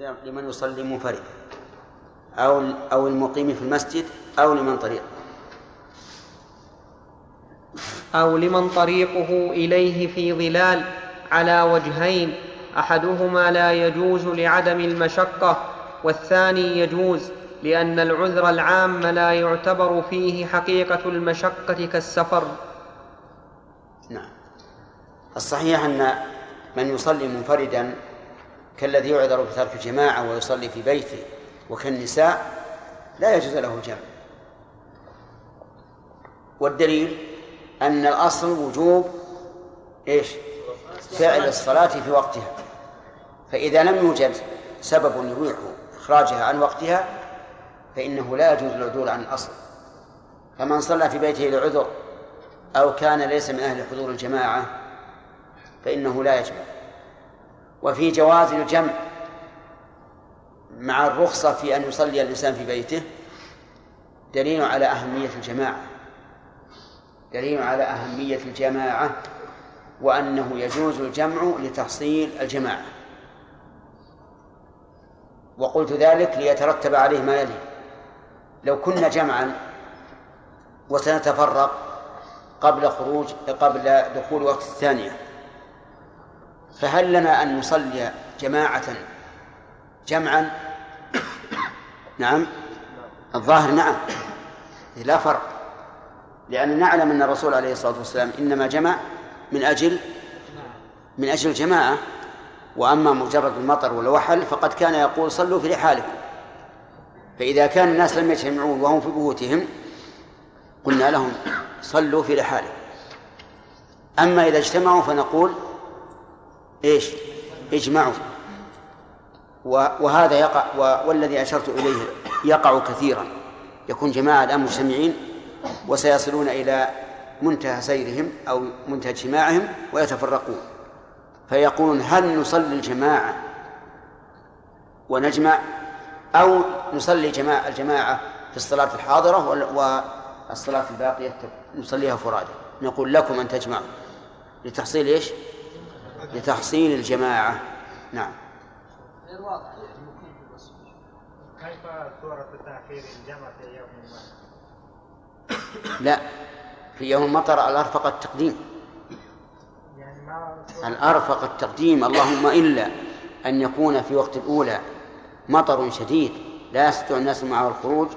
لمن يصلي منفرد أو أو المقيم في المسجد أو لمن طريق. أو لمن طريقه إليه في ظلال على وجهين أحدهما لا يجوز لعدم المشقة والثاني يجوز لأن العذر العام لا يعتبر فيه حقيقة المشقة كالسفر. نعم. الصحيح أن من يصلي منفردا كالذي يعذر بترك الجماعة ويصلي في بيته وكالنساء لا يجوز له الجمع والدليل أن الأصل وجوب إيش؟ فعل الصلاة في وقتها. فإذا لم يوجد سبب يبيح إخراجها عن وقتها فإنه لا يجوز العدول عن الأصل. فمن صلى في بيته لعذر أو كان ليس من أهل حضور الجماعة فإنه لا يجمع. وفي جواز الجمع مع الرخصة في أن يصلي الإنسان في بيته دليل على أهمية الجماعة دليل على أهمية الجماعة وأنه يجوز الجمع لتحصيل الجماعة. وقلت ذلك ليترتب عليه ما يلي. لو كنا جمعا وسنتفرق قبل خروج قبل دخول وقت الثانية فهل لنا أن نصلي جماعة جمعا؟ نعم. الظاهر نعم. لا فرق. لأن نعلم أن الرسول عليه الصلاة والسلام إنما جمع من أجل من أجل الجماعة. وأما مجرد المطر والوحل فقد كان يقول صلوا في رحالكم فإذا كان الناس لم يجتمعوا وهم في بيوتهم قلنا لهم صلوا في رحالكم أما إذا اجتمعوا فنقول إيش؟ اجمعوا. وهذا يقع والذي أشرت إليه يقع كثيرا. يكون جماعة الآن مجتمعين وسيصلون إلى منتهى سيرهم أو منتهى اجتماعهم ويتفرقون. فيقولون هل نصلي الجماعة ونجمع أو نصلي جماعة الجماعة في الصلاة الحاضرة والصلاة الباقية نصليها فرادى. نقول لكم أن تجمعوا. لتحصيل إيش؟ لتحصيل الجماعة. نعم. غير واضح. كيف صورة تأخير الجمع في يوم المطر؟ لا. في يوم المطر الأرفق التقديم. يعني الأرفق التقديم. اللهم إلا أن يكون في وقت الأولى مطر شديد. لا يستطيع الناس معه الخروج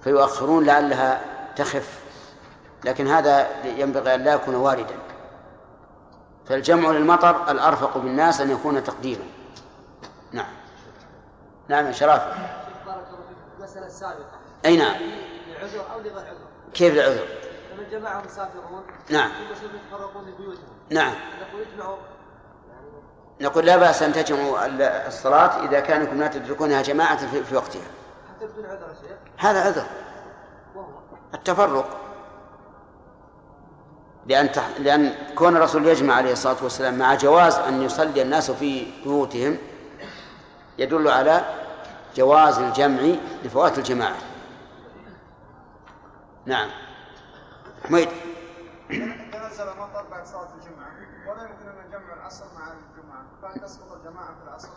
فيؤخرون لعلها تخف. لكن هذا ينبغي أن لا يكون واردا. فالجمع للمطر الأرفق بالناس أن يكون تقديما نعم. نعم يا شراف بارك الله فيك. المسألة السابقة أي نعم. لعذر أو لغير عذر كيف لعذر؟ فمن جماعة مسافرون نعم. ثم يتفرقون لبيوتهم نعم. نقول اجمعوا. نقول لا بأس أن تجمعوا الصلاة إذا كانكم لا تدركونها جماعة في, في وقتها. حتى بدون عذر يا شيخ. هذا عذر. التفرق. لأن تح... لأن كون الرسول يجمع عليه الصلاة والسلام مع جواز أن يصلي الناس في بيوتهم يدل على جواز الجمع لفوات الجماعة. نعم. حميد تنزل المطر بعد صلاة الجمعة. ولا يمكن أن نجمع العصر مع الجمعة. فهل تسقط الجماعة في العصر؟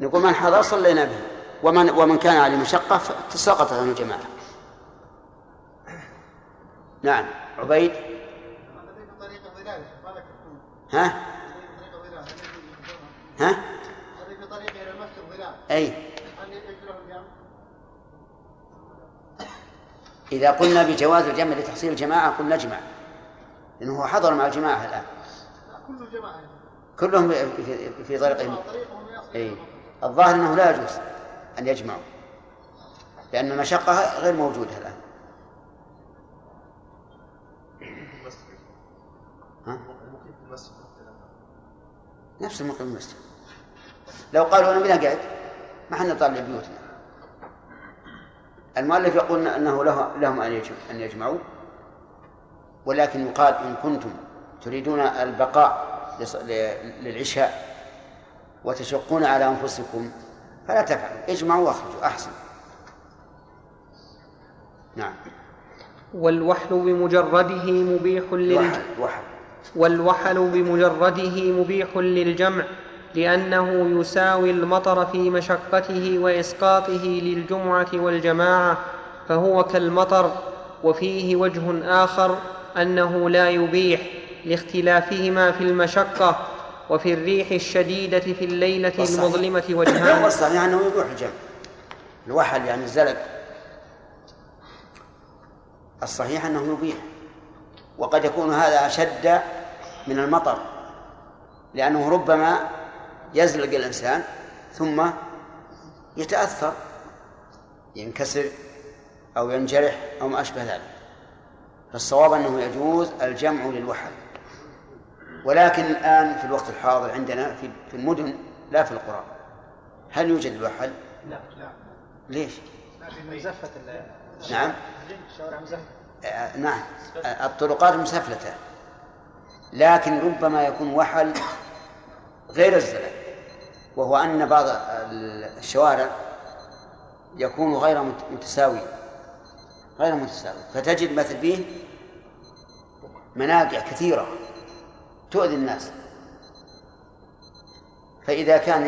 نقول من حضر صلينا به. ومن ومن كان عليه مشقة سقطت عنه الجماعة. نعم. عبيد. ها؟ ها؟ أي. إذا قلنا بجواز الجمع لتحصيل الجماعة قلنا نجمع لأنه هو حضر مع الجماعة الآن. كل جماعة كلهم في, في طريقهم أي. الظاهر أنه لا يجوز أن يجمعوا لأن المشقة غير موجودة الآن ها؟ نفس المقيم المسجد. لو قالوا أنا بنا قاعد ما حنا طالع بيوتنا. المؤلف يقول إنه له لهم أن أن يجمعوا. ولكن يقال إن كنتم تريدون البقاء للعشاء وتشقون على أنفسكم فلا تفعلوا. اجمعوا واخرجوا أحسن. نعم. والوحل بمجرده مبيح للجمع والوحل بمجرده مبيح للجمع لأنه يساوي المطر في مشقته وإسقاطه للجمعة والجماعة فهو كالمطر وفيه وجه آخر أنه لا يبيح لاختلافهما في المشقة وفي الريح الشديدة في الليلة المظلمة وجهان. والصحيح أنه يبيح الجمع. الوحل يعني الزلق الصحيح أنه يبيح وقد يكون هذا أشد من المطر لأنه ربما يزلق الإنسان ثم يتأثر ينكسر أو ينجرح أو ما أشبه ذلك. فالصواب أنه يجوز الجمع للوحل. ولكن الآن في الوقت الحاضر عندنا في في المدن لا في القرى. هل يوجد الوحل؟ لا لا. ليش؟ مزفة نعم. الشوارع مزفة. آه نعم. آه الطرقات مسفلتة. لكن ربما يكون وحل غير الزلل وهو أن بعض الشوارع يكون غير متساوي غير متساوي فتجد مثل فيه مناقع كثيرة تؤذي الناس. فإذا كان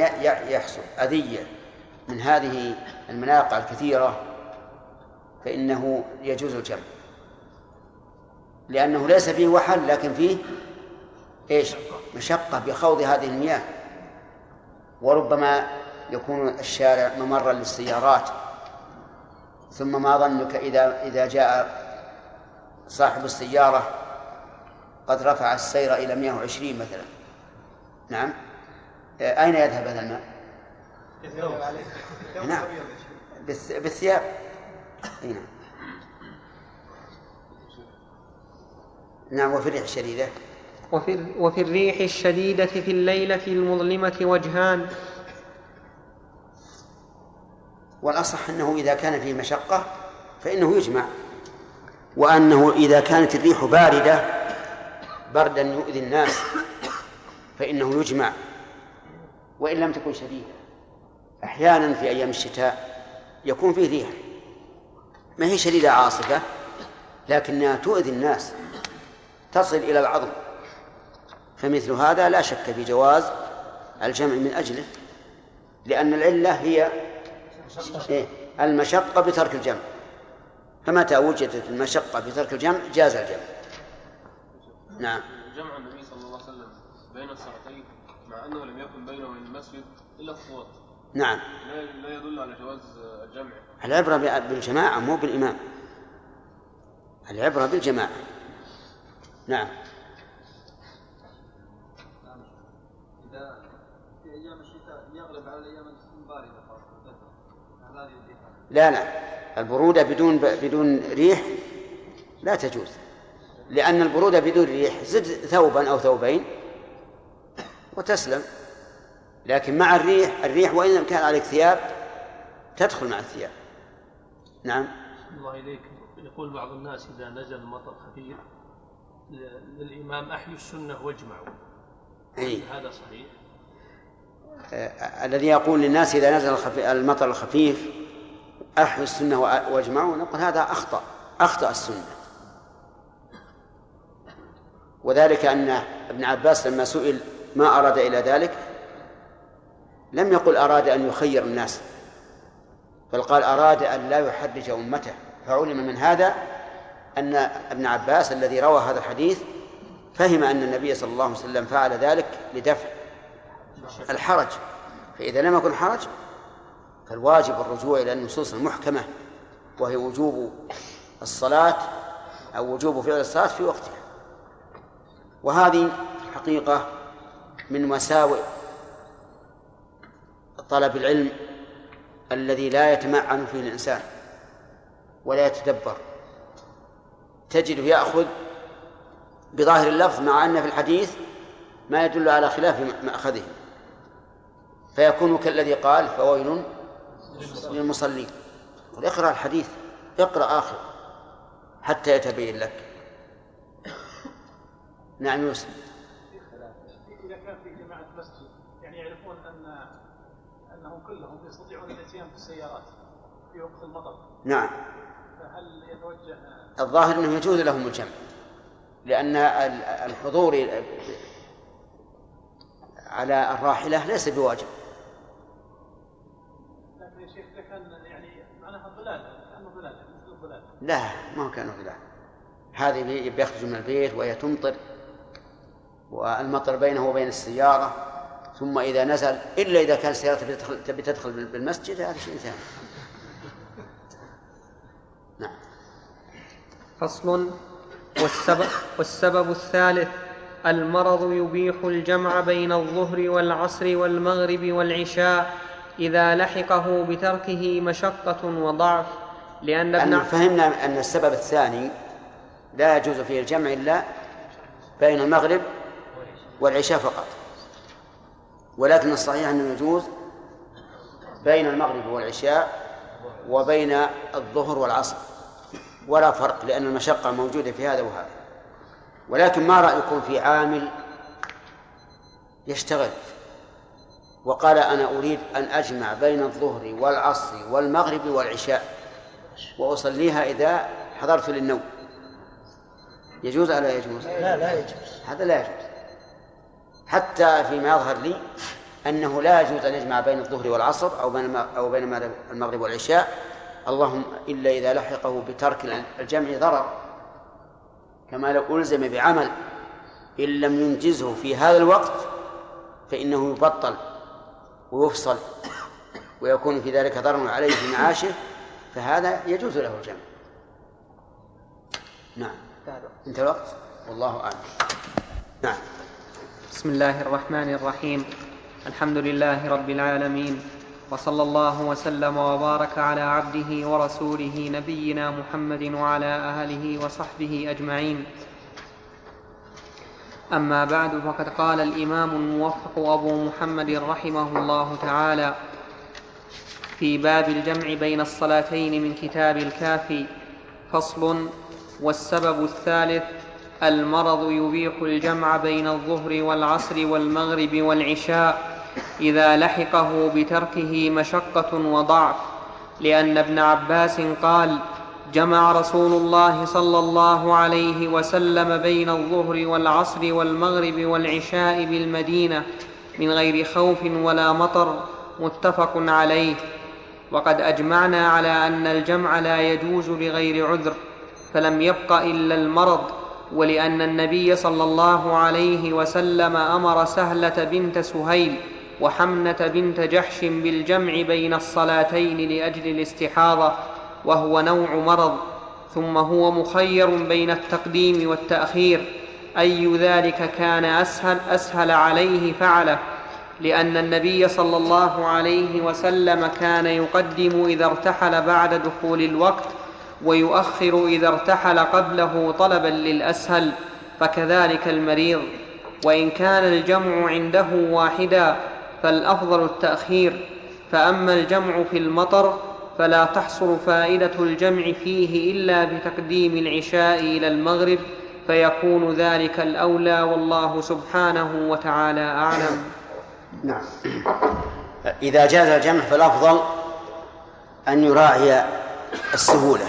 يحصل أذية من هذه المناقع الكثيرة فإنه يجوز الجمع لأنه ليس فيه وحل لكن فيه إيش؟ مشقة بخوض هذه المياه. وربما يكون الشارع ممرا للسيارات. ثم ما ظنك إذا إذا جاء صاحب السيارة قد رفع السير إلى 120 مثلا. نعم. أين يذهب هذا الماء؟ نعم. بالثياب. نعم. نعم وفي الريح الشديدة وفي, وفي الريح الشديدة في الليلة المظلمة وجهان. والأصح أنه إذا كان فيه مشقة فإنه يجمع وأنه إذا كانت الريح باردة بردا يؤذي الناس فإنه يجمع وإن لم تكن شديدة. أحيانا في أيام الشتاء يكون فيه ريح ما هي شديدة عاصفة لكنها تؤذي الناس تصل إلى العظم. فمثل هذا لا شك في جواز الجمع من أجله لأن العلة هي إيه؟ المشقة بترك الجمع. فمتى وجدت المشقة في ترك الجمع جاز الجمع. نعم. جمع النبي صلى الله عليه وسلم بين الصلاتين مع أنه لم يكن بينه وبين المسجد إلا الصوت. نعم. لا يدل على جواز الجمع. العبرة بالجماعة مو بالإمام. العبرة بالجماعة. نعم إذا الشتاء يغلب على لا لا. البرودة بدون بدون ريح لا تجوز. لأن البرودة بدون ريح زد ثوبا أو ثوبين وتسلم. لكن مع الريح الريح وإن لم كان عليك ثياب تدخل مع الثياب. نعم. الله إليك. يقول بعض الناس إذا نزل المطر خفيف للإمام أحيوا السنة واجمعوا. أي. هذا صحيح. الذي يقول للناس إذا نزل المطر الخفيف أحيوا السنة واجمعوا نقول هذا أخطأ أخطأ السنة. وذلك أن ابن عباس لما سئل ما أراد إلى ذلك لم يقل أراد أن يخير الناس بل قال أراد أن لا يحرج أمته. فعلم من هذا أن ابن عباس الذي روى هذا الحديث فهم أن النبي صلى الله عليه وسلم فعل ذلك لدفع الحرج. فإذا لم يكن حرج فالواجب الرجوع إلى النصوص المحكمة وهي وجوب الصلاة أو وجوب فعل الصلاة في وقتها. وهذه حقيقة من مساوئ طلب العلم الذي لا يتمعن فيه الإنسان ولا يتدبر. تجده يأخذ بظاهر اللفظ مع أن في الحديث ما يدل على خلاف مأخذه. فيكون كالذي قال فويل للمصلين. قل اقرأ الحديث اقرأ آخر حتى يتبين لك. نعم يوسف إذا كان في جماعة مسجد يعني يعرفون أن أنهم كلهم يستطيعون الإتيان بالسيارات في وقت المطر. نعم. فهل يتوجه الظاهر أنه يجوز لهم الجمع لأن الحضور على الراحلة ليس بواجب. لكن يا شيخ كان يعني معناها ظلال ظلال الظلال لا ما كان ظلال هذه بيخرج من البيت وهي تمطر والمطر بينه وبين السيارة ثم إذا نزل إلا إذا كان السيارة تبي تدخل بالمسجد هذا شيء ثاني. نعم. فصل. والسبب, والسبب الثالث المرض يبيح الجمع بين الظهر والعصر والمغرب والعشاء إذا لحقه بتركه مشقة وضعف لأن ابن فهمنا أن السبب الثاني لا يجوز فيه الجمع إلا بين المغرب والعشاء فقط. ولكن الصحيح أنه يجوز بين المغرب والعشاء وبين الظهر والعصر. ولا فرق لأن المشقة موجودة في هذا وهذا. ولكن ما رأيكم في عامل يشتغل؟ وقال أنا أريد أن أجمع بين الظهر والعصر والمغرب والعشاء وأصليها إذا حضرت للنوم. يجوز أو لا يجوز؟ لا لا يجوز. هذا لا يجوز. حتى فيما يظهر لي أنه لا يجوز أن يجمع بين الظهر والعصر أو بين أو بين المغرب والعشاء. اللهم إلا إذا لحقه بترك الجمع ضرر. كما لو ألزم بعمل إن لم ينجزه في هذا الوقت فإنه يبطل ويفصل ويكون في ذلك ضرر عليه في معاشه فهذا يجوز له الجمع. نعم. انتهى الوقت؟ والله أعلم. نعم. بسم الله الرحمن الرحيم. الحمد لله رب العالمين. وصلى الله وسلم وبارك على عبده ورسوله نبينا محمد وعلى اله وصحبه أجمعين. أما بعد فقد قال الإمام الموفق أبو محمد رحمه الله تعالى في باب الجمع بين الصلاتين من كتاب الكافي فصل والسبب الثالث المرض يبيح الجمع بين الظهر والعصر والمغرب والعشاء. إذا لحقه بتركه مشقة وضعف لأن ابن عباس قال جمع رسول الله صلى الله عليه وسلم بين الظهر والعصر والمغرب والعشاء بالمدينة من غير خوف ولا مطر متفق عليه. وقد أجمعنا على أن الجمع لا يجوز لغير عذر فلم يبق إلا المرض ولأن النبي صلى الله عليه وسلم أمر سهلة بنت سهيل وحمنة بنت جحش بالجمع بين الصلاتين لأجل الاستحاضة وهو نوع مرض ثم هو مخير بين التقديم والتأخير أي ذلك كان أسهل أسهل عليه فعله لأن النبي صلى الله عليه وسلم كان يقدم إذا ارتحل بعد دخول الوقت ويؤخر إذا ارتحل قبله طلبا للأسهل فكذلك المريض. وإن كان الجمع عنده واحدا فالأفضل التأخير فأما الجمع في المطر فلا تحصل فائدة الجمع فيه إلا بتقديم العشاء إلى المغرب فيكون ذلك الأولى والله سبحانه وتعالى أعلم. نعم. إذا جاز الجمع فالأفضل أن يراعي السهولة.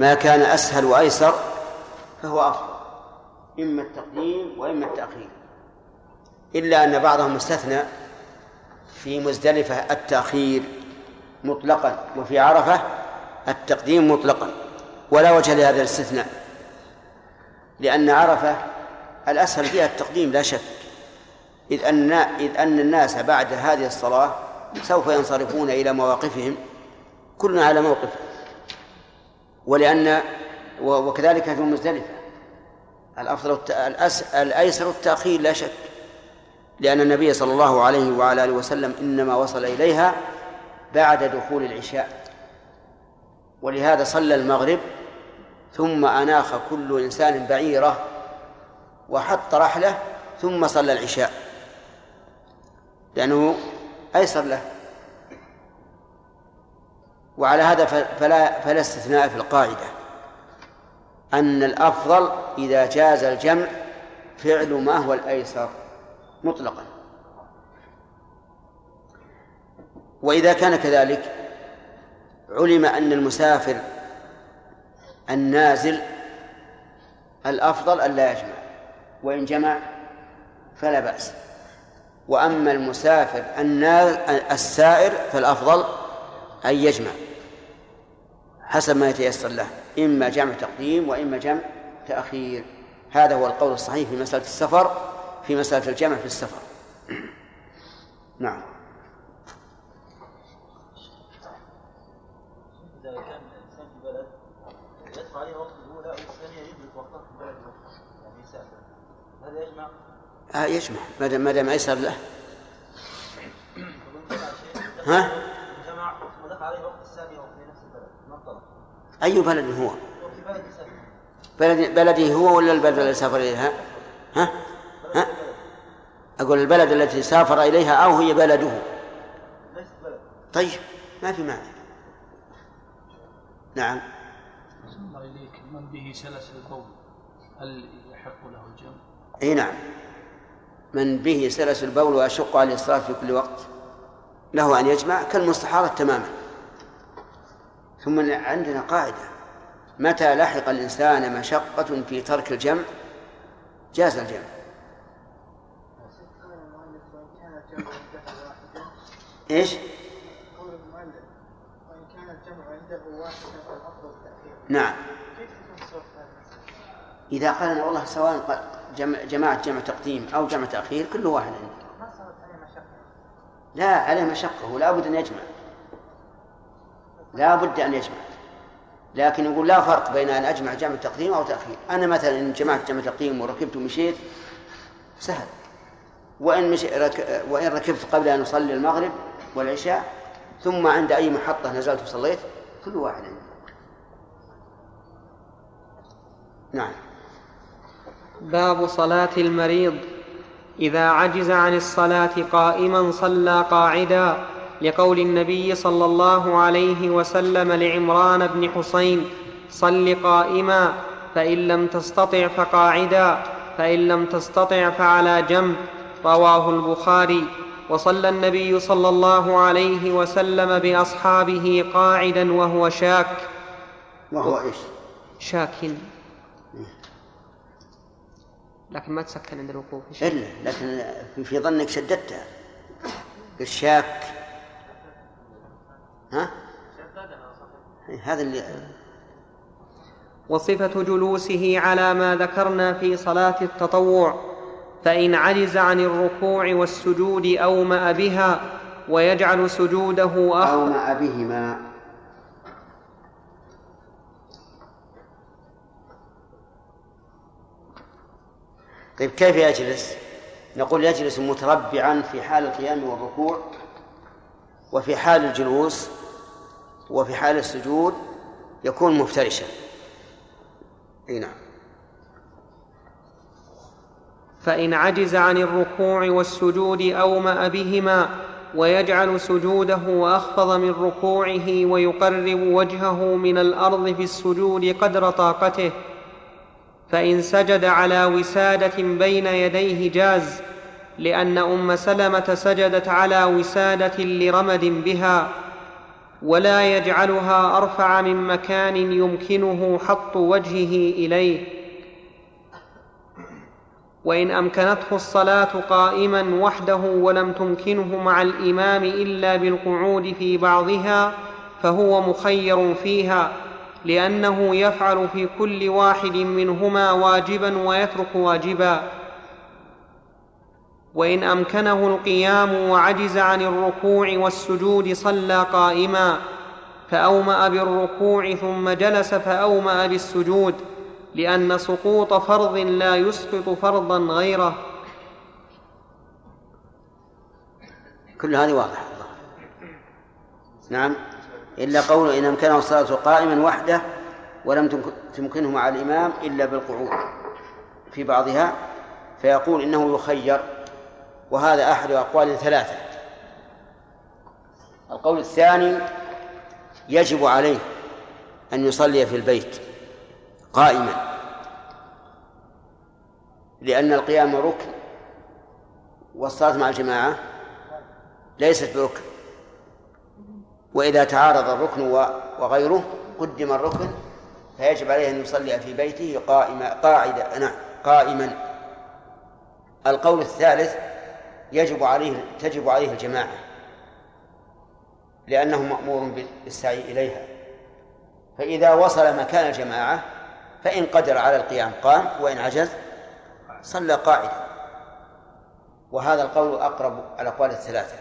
ما كان أسهل وأيسر فهو أفضل إما التقديم وإما التأخير. إلا أن بعضهم استثنى في مزدلفة التأخير مطلقا وفي عرفة التقديم مطلقا ولا وجه لهذا الاستثناء لأن عرفة الأسهل فيها التقديم لا شك. إذ أن إذ أن الناس بعد هذه الصلاة سوف ينصرفون إلى مواقفهم كل على موقف. ولأن وكذلك في مزدلفة الأفضل الأيسر التأخير لا شك. لأن النبي صلى الله عليه وعلى آله وسلم إنما وصل إليها بعد دخول العشاء. ولهذا صلى المغرب ثم أناخ كل إنسان بعيرة وحط رحلة ثم صلى العشاء. لأنه أيسر له. وعلى هذا فلا فلا استثناء في القاعدة. أن الأفضل إذا جاز الجمع فعل ما هو الأيسر. مطلقا. وإذا كان كذلك علم أن المسافر النازل الأفضل أن لا يجمع وإن جمع فلا بأس. وأما المسافر السائر فالأفضل أن يجمع حسب ما يتيسر له إما جمع تقديم وإما جمع تأخير. هذا هو القول الصحيح في مسألة السفر. في مسألة الجمع في السفر نعم إذا كان الإنسان في بلد يدفع عليه وقت الأولى أو الثانية يدرك وقتها في البلد يعني يسافر هذا يجمع؟ آه يجمع ما دام ما دام أيسر له ها؟ جمع ودفع عليه وقت الثانية وفي نفس البلد أي بلد هو؟ بلد بلده هو ولا البلد الذي سافر إليها؟ ها؟ ها؟ أقول البلد التي سافر إليها أو هي بلده. طيب ما في معنى نعم. الله إليك من به سلس القول هل يحق له الجمع؟ إي نعم. من به سلس البول ويشق عليه الصلاة في كل وقت. له أن يجمع كالمستحاضة تماما. ثم عندنا قاعدة. متى لحق الإنسان مشقة في ترك الجمع؟ جاز الجمع. إيش؟ قول المؤلف وإن كان الجمع عنده واحدا فالافضل التاخير نعم. كيف إذا قال والله سواء جمع جماعة جمع تقديم أو جمع تأخير كله واحد عندي. ما صارت عليه مشقة؟ لا عليه مشقة ولا بد أن يجمع. لا بد أن يجمع. لكن يقول لا فرق بين أن أجمع جمع تقديم أو تأخير. أنا مثلا إن جمعت جمع تقديم وركبت ومشيت سهل. وإن مش رك... وإن ركبت قبل أن أصلي المغرب والعشاء ثم عند أي محطة نزلت وصليت كل واحد عنده. نعم. باب صلاة المريض. إذا عجز عن الصلاة قائما صلى قاعدا لقول النبي صلى الله عليه وسلم لعمران بن حسين صل قائما فإن لم تستطع فقاعدا فإن لم تستطع فعلى جنب. رواه البخاري. وصلى النبي صلى الله عليه وسلم بأصحابه قاعدا وهو شاك. وهو إيش؟ شاك لكن ما تسكن عند الوقوف. إلا لكن في ظنك شددتها الشاك ها؟ هذا اللي وصفة جلوسه على ما ذكرنا في صلاة التطوع. فإن عجز عن الركوع والسجود أومأ بها ويجعل سجوده أخ أومأ بهما. طيب كيف يجلس؟ نقول يجلس متربعا في حال القيام والركوع وفي حال الجلوس وفي حال السجود يكون مفترشا. أي نعم. فإن عجز عن الركوع والسجود أومأ بهما ويجعل سجوده اخفض من ركوعه ويقرب وجهه من الأرض في السجود قدر طاقته فإن سجد على وسادة بين يديه جاز لأن أم سلمة سجدت على وسادة لرمد بها ولا يجعلها أرفع من مكان يمكنه حط وجهه إليه. وإن أمكنته الصلاة قائما وحده ولم تمكنه مع الإمام إلا بالقعود في بعضها فهو مخير فيها لأنه يفعل في كل واحد منهما واجبا ويترك واجبا. وإن أمكنه القيام وعجز عن الركوع والسجود صلى قائما فأومأ بالركوع ثم جلس فأومأ بالسجود. لأن سقوط فرض لا يسقط فرضا غيره. كل هذه واضحة. نعم. إلا قوله إن أمكنه الصلاة قائما وحده ولم تمكنه مع الإمام إلا بالقعود في بعضها فيقول إنه يخير. وهذا أحد أقوال ثلاثة. القول الثاني يجب عليه أن يصلي في البيت قائما. لأن القيام ركن والصلاة مع الجماعة ليست بركن. وإذا تعارض الركن وغيره قدم الركن فيجب عليه أن يصلي في بيته قائما قاعدا نعم قائما. القول الثالث يجب عليه تجب عليه الجماعة لأنه مأمور بالسعي إليها. فإذا وصل مكان الجماعة فإن قدر على القيام قام وإن عجز صلى قاعدا وهذا القول أقرب الأقوال الثلاثة.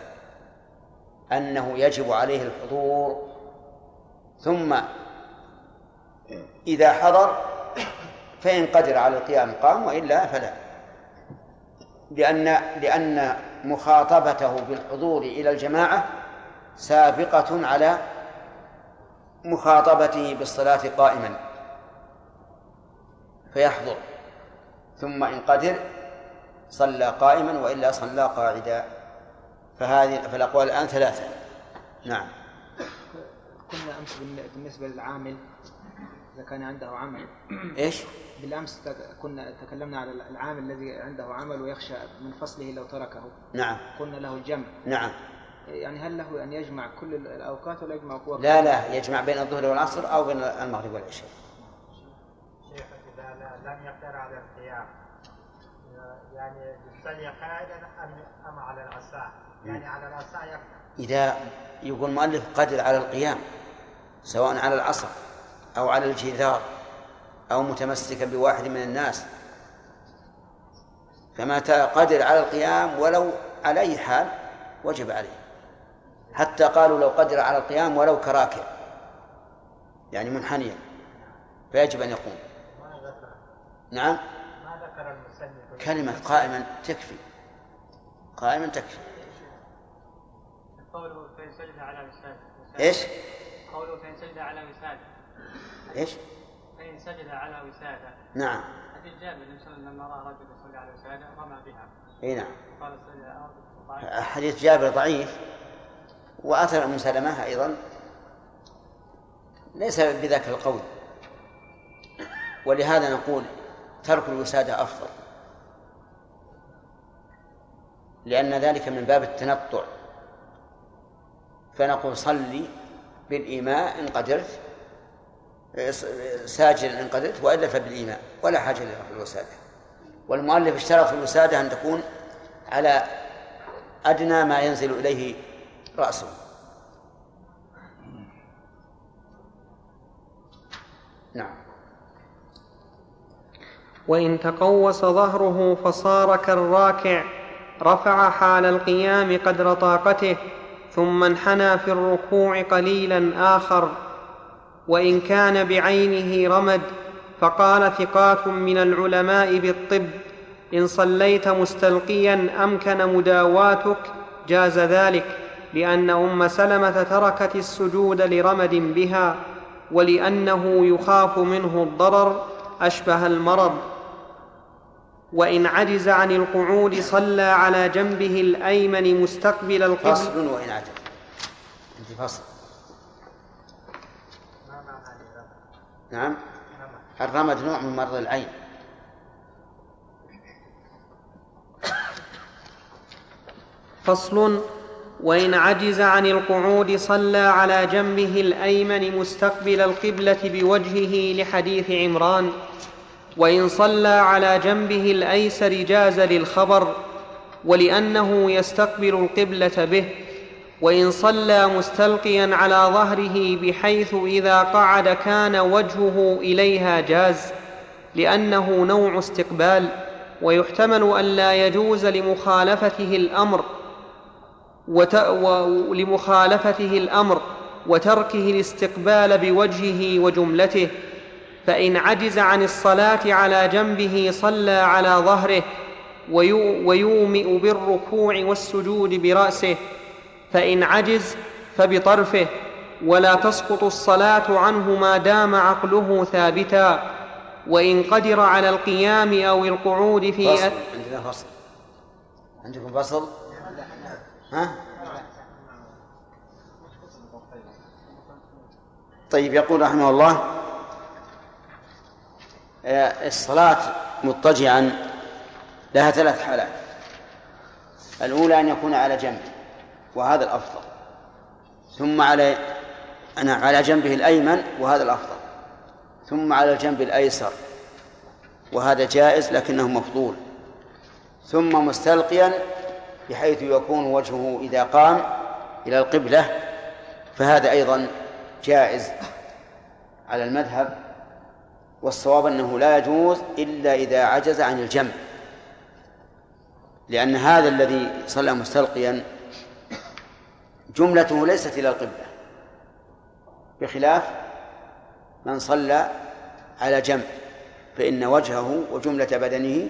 أنه يجب عليه الحضور ثم إذا حضر فإن قدر على القيام قام وإلا فلا. لأن لأن مخاطبته بالحضور إلى الجماعة سابقة على مخاطبته بالصلاة قائما. فيحضر. ثم إن قدر صلى قائما وإلا صلى قاعدا. فهذه فالأقوال الآن ثلاثة. نعم. كنا أمس بالنسبة للعامل إذا كان عنده عمل. إيش؟ بالأمس كنا تكلمنا على العامل الذي عنده عمل ويخشى من فصله لو تركه. نعم. قلنا له الجمع نعم. يعني هل له أن يجمع كل الأوقات ولا يجمع وقت؟ لا لا يجمع بين الظهر والعصر أو بين المغرب والعشاء. لم يقدر على القيام. يعني يصلي قاعدا أم على العصا؟ يعني على العصا يقدر. إذا يقول المؤلف قدر على القيام سواء على العصر أو على الجدار أو متمسكا بواحد من الناس فمتى قدر على القيام ولو على أي حال وجب عليه. حتى قالوا لو قدر على القيام ولو كراكع يعني منحنيا فيجب أن يقوم. نعم. ما ذكر المسلم كلمة قائما تكفي. قائما تكفي. قوله فإن سجد على وسادة إيش؟ قوله فإن سجد على وسادة إيش؟ فإن سجد على وسادة نعم. حديث جابر لما رأى رجل يصلي على وسادة رمى بها. إي نعم. قال. حديث جابر ضعيف. وأثر أم سلمة أيضا. ليس بذاك القول. ولهذا نقول ترك الوسادة أفضل. لأن ذلك من باب التنطع. فنقول صلي بالإيماء إن قدرت ساجدا إن قدرت وإلا فبالإيماء ولا حاجة للوسادة والمؤلف اشترط في الوسادة أن تكون على أدنى ما ينزل إليه رأسه. نعم. وإن تقوس ظهره فصار كالراكع. رفع حال القيام قدر طاقته ثم انحنى في الركوع قليلا آخر. وإن كان بعينه رمد فقال ثقات من العلماء بالطب إن صليت مستلقيا أمكن مداواتك جاز ذلك لأن أم سلمة تركت السجود لرمد بها ولأنه يخاف منه الضرر أشبه المرض. وإن عجز عن القعود صلى على جنبه الأيمن مستقبل القبل. فصل وإن عجز. أنت فصل؟ نعم. الرمد نوع من مرض العين. فصل. وإن عجز عن القعود صلى على جنبه الأيمن مستقبل القبلة بوجهه لحديث عمران. وإن صلى على جنبه الأيسر جاز للخبر ولأنه يستقبل القبلة به وإن صلى مستلقيا على ظهره بحيث إذا قعد كان وجهه إليها جاز لأنه نوع استقبال ويحتمل أن لا يجوز لمخالفته الأمر وت... ولمخالفته الأمر وتركه الاستقبال بوجهه وجملته. فإن عجز عن الصلاة على جنبه صلى على ظهره ويو... ويومئ بالركوع والسجود برأسه. فإن عجز فبطرفه ولا تسقط الصلاة عنه ما دام عقله ثابتا. وإن قدر على القيام أو القعود في عندنا فصل. عندكم فصل؟ ها؟ طيب يقول رحمه الله الصلاة مضطجعا لها ثلاث حالات. الأولى أن يكون على جنب وهذا الأفضل. ثم على أنا على جنبه الأيمن وهذا الأفضل. ثم على الجنب الأيسر وهذا جائز لكنه مفضول. ثم مستلقيا بحيث يكون وجهه إذا قام إلى القبلة فهذا أيضا جائز على المذهب. والصواب أنه لا يجوز إلا إذا عجز عن الجمع. لأن هذا الذي صلى مستلقيا جملته ليست إلى القبلة بخلاف من صلى على جنب فإن وجهه وجملة بدنه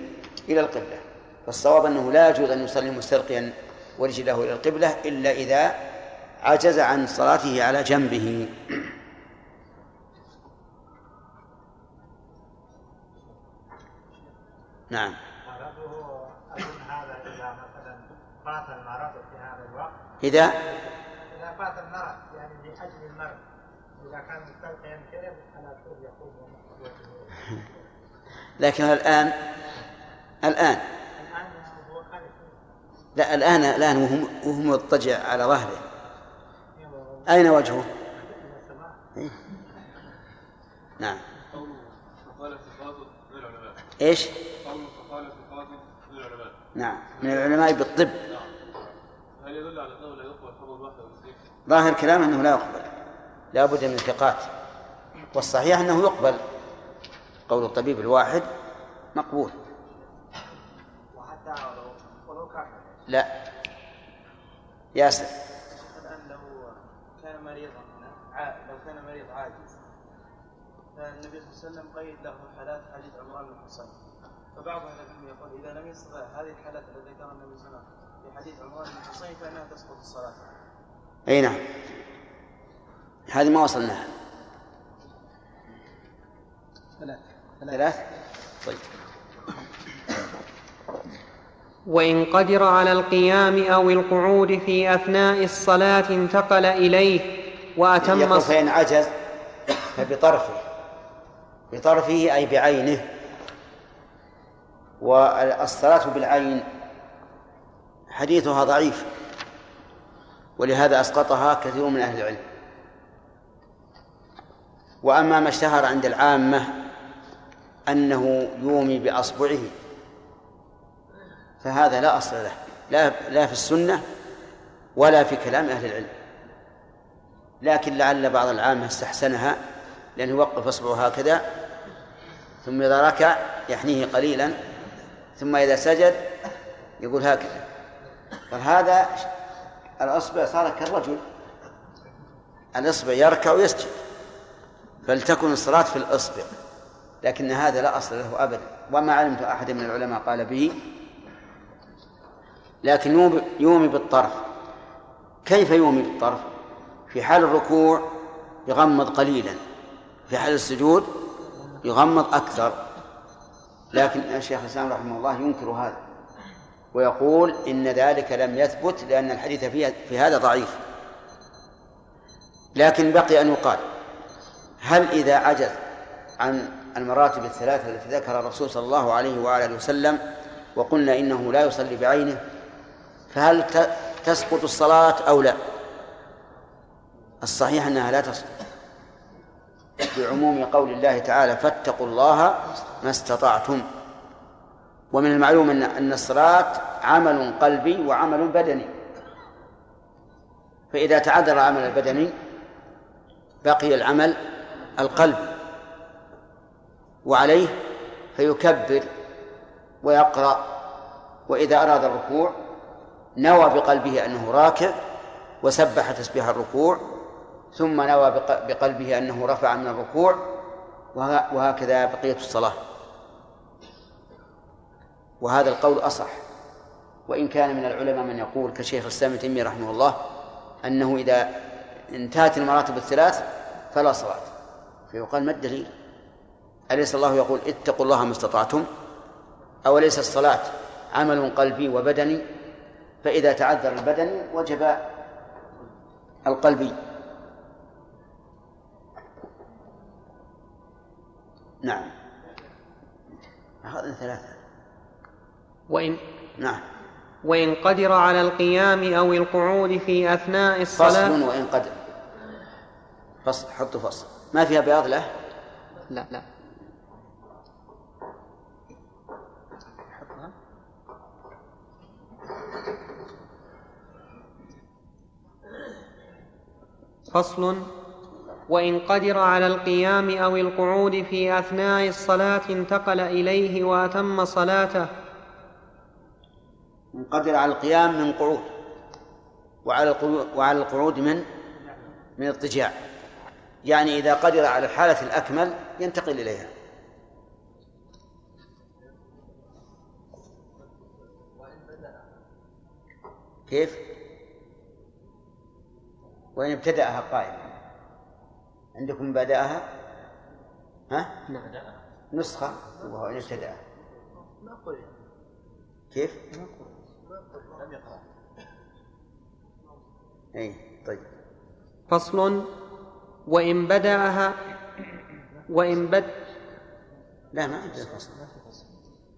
إلى القبلة. فالصواب أنه لا يجوز أن يصلي مستلقيا ورجله إلى القبلة إلا إذا عجز عن صلاته على جنبه. نعم. هذا إذا؟ مثلا فات المرض في هذا الوقت إذا إذا فات المرض يعني لأجل المرض. إذا كان مستلقيا كذا طول يقوم لكن الآن؟ الآن. لا الآن الآن وهم وهو مضطجع على ظهره. أين وجهه؟ نعم. إيش؟ نعم. من العلماء بالطب. هل يدل على أنه لا يقبل خبر واحد ظاهر كلام أنه لا يقبل. لا بد من ثقات والصحيح أنه يقبل. قول الطبيب الواحد مقبول. وحتى ولو كافر لا. ياسر. الان لو كان مريضا لو كان مريض عاجز فالنبي صلى الله عليه وسلم قيد له حالات حديث عمران بن حصين. فبعض أهل العلم يقول إذا لم يستطع هذه الحالات التي ذكرها النبي صلى الله عليه وسلم في حديث عمران بن حصين فإنها تسقط الصلاة. أي نعم. هذه ما وصلناها. ثلاث ثلاث طيب. وإن قدر على القيام أو القعود في أثناء الصلاة انتقل إليه وأتم يقول فإن عجز فبطرفه بطرفه أي بعينه والصلاة بالعين حديثها ضعيف ولهذا أسقطها كثير من أهل العلم. وأما ما اشتهر عند العامة أنه يومي بأصبعه فهذا لا أصل له لا لا في السنة ولا في كلام أهل العلم. لكن لعل بعض العامة استحسنها لأنه يوقف أصبعه هكذا ثم إذا ركع يحنيه قليلا. ثم إذا سجد يقول هكذا. فهذا الأصبع صار كالرجل. الإصبع يركع ويسجد. فلتكن الصلاة في الإصبع. لكن هذا لا أصل له أبدا. وما علمت أحد من العلماء قال به. لكن يومي بالطرف. كيف يومي بالطرف؟ في حال الركوع يغمض قليلا. في حال السجود يغمض أكثر. لكن الشيخ الإسلام رحمه الله ينكر هذا ويقول إن ذلك لم يثبت لأن الحديث في, في هذا ضعيف. لكن بقي أن يقال هل إذا عجز عن المراتب الثلاثة التي ذكر الرسول صلى الله عليه وآله وسلم وقلنا إنه لا يصلي بعينه فهل تسقط الصلاة أو لا؟ الصحيح أنها لا تسقط. بعموم قول الله تعالى فاتقوا الله ما استطعتم. ومن المعلوم أن أن الصلاة عمل قلبي وعمل بدني. فإذا تعذر العمل البدني بقي العمل القلبي وعليه فيكبر ويقرأ. وإذا أراد الركوع نوى بقلبه أنه راكع وسبح تسبيح الركوع ثم نوى بقلبه أنه رفع من الركوع وهكذا بقية الصلاة. وهذا القول أصح. وإن كان من العلماء من يقول كشيخ الإسلام ابن تيمية رحمه الله أنه إذا انتهت المراتب الثلاث فلا صلاة. فيقال ما الدليل؟ أليس الله يقول اتقوا الله ما استطعتم؟ أوليس الصلاة عمل قلبي وبدني؟ فإذا تعذر البدني وجب القلبي. نعم. أخذنا ثلاثة. وإن نعم. وإن قدر على القيام أو القعود في أثناء الصلاة فصل وإن قدر. فصل حطوا فصل. ما فيها بياض له؟ لا لا. فصل وإن قدر على القيام أو القعود في أثناء الصلاة انتقل إليه وأتم صلاته. ان قدر على القيام من قعود. وعلى وعلى القعود من؟ من اضطجاع يعني إذا قدر على الحالة الأكمل ينتقل إليها. كيف؟ وإن ابتدأها قائما. عندكم بدأها؟ ها؟ نعم نسخة؟ وهو إن ابتدأها كيف؟ لم يقرأ. أي طيب. فصل. وإن بدأها وإن بد لا ما عندنا فصل.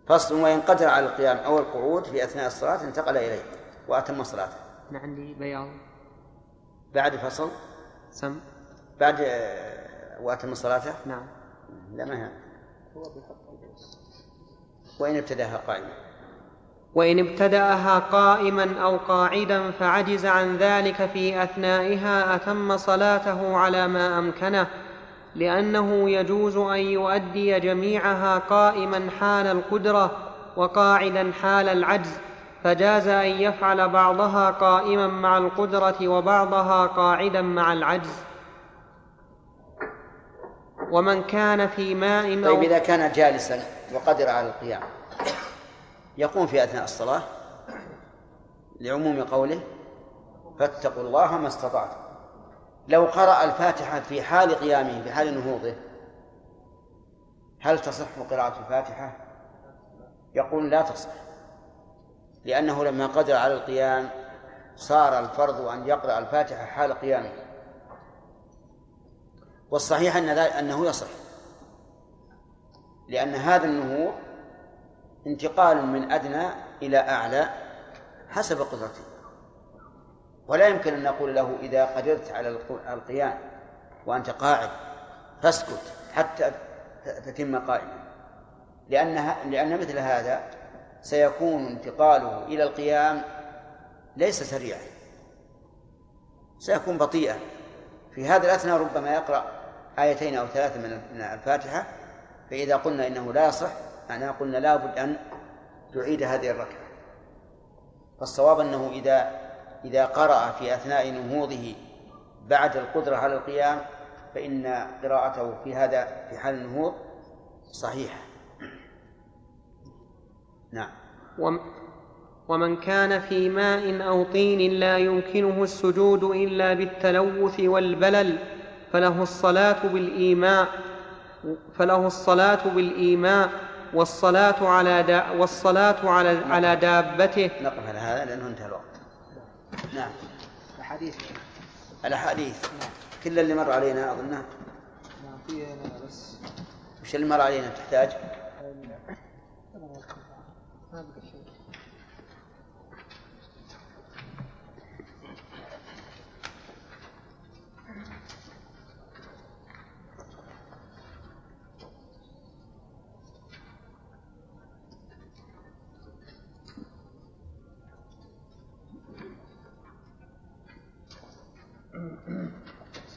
فصل وإن قدر على القيام أو القعود في أثناء الصلاة انتقل إليه وأتم صلاته. أنا عندي بياض. بعد فصل سم. بعد آه، وأتم صلاته؟ نعم. لا ما هي؟ وإن ابتدأها قائما. وإن ابتدأها قائما أو قاعدا فعجز عن ذلك في أثنائها أتم صلاته على ما أمكنه لأنه يجوز أن يؤدي جميعها قائما حال القدرة وقاعدا حال العجز فجاز أن يفعل بعضها قائما مع القدرة وبعضها قاعدا مع العجز. ومن كان في ماء أو طيب إذا كان جالسا وقدر على القيام يقوم في أثناء الصلاة لعموم قوله فاتقوا الله ما استطعتم لو قرأ الفاتحة في حال قيامه في حال نهوضه هل تصح قراءة الفاتحة؟ يقول لا تصح لأنه لما قدر على القيام صار الفرض أن يقرأ الفاتحة حال قيامه والصحيح أن أنه يصح. لأن هذا النهوض انتقال من أدنى إلى أعلى حسب قدرته. ولا يمكن أن نقول له إذا قدرت على القيام وأنت قاعد فاسكت حتى تتم قائما. لأنها لأن مثل هذا سيكون انتقاله إلى القيام ليس سريعا. سيكون بطيئا. في هذا الأثناء ربما يقرأ آيتين أو ثلاثة من الفاتحة فإذا قلنا إنه لا يصح معناه قلنا لابد أن تعيد هذه الركعة. فالصواب أنه إذا إذا قرأ في أثناء نهوضه بعد القدرة على القيام فإن قراءته في هذا في حال النهوض صحيحة. نعم. ومن كان في ماء أو طين لا يمكنه السجود إلا بالتلوث والبلل. فله الصلاة بالإيماء فله الصلاة بالإيماء والصلاة على دا والصلاة على على دابته. نقف على هذا لأنه انتهى الوقت. نعم. الحديث الأحاديث. كل اللي مر علينا أظنه نعم في بس. وش اللي مر علينا تحتاج؟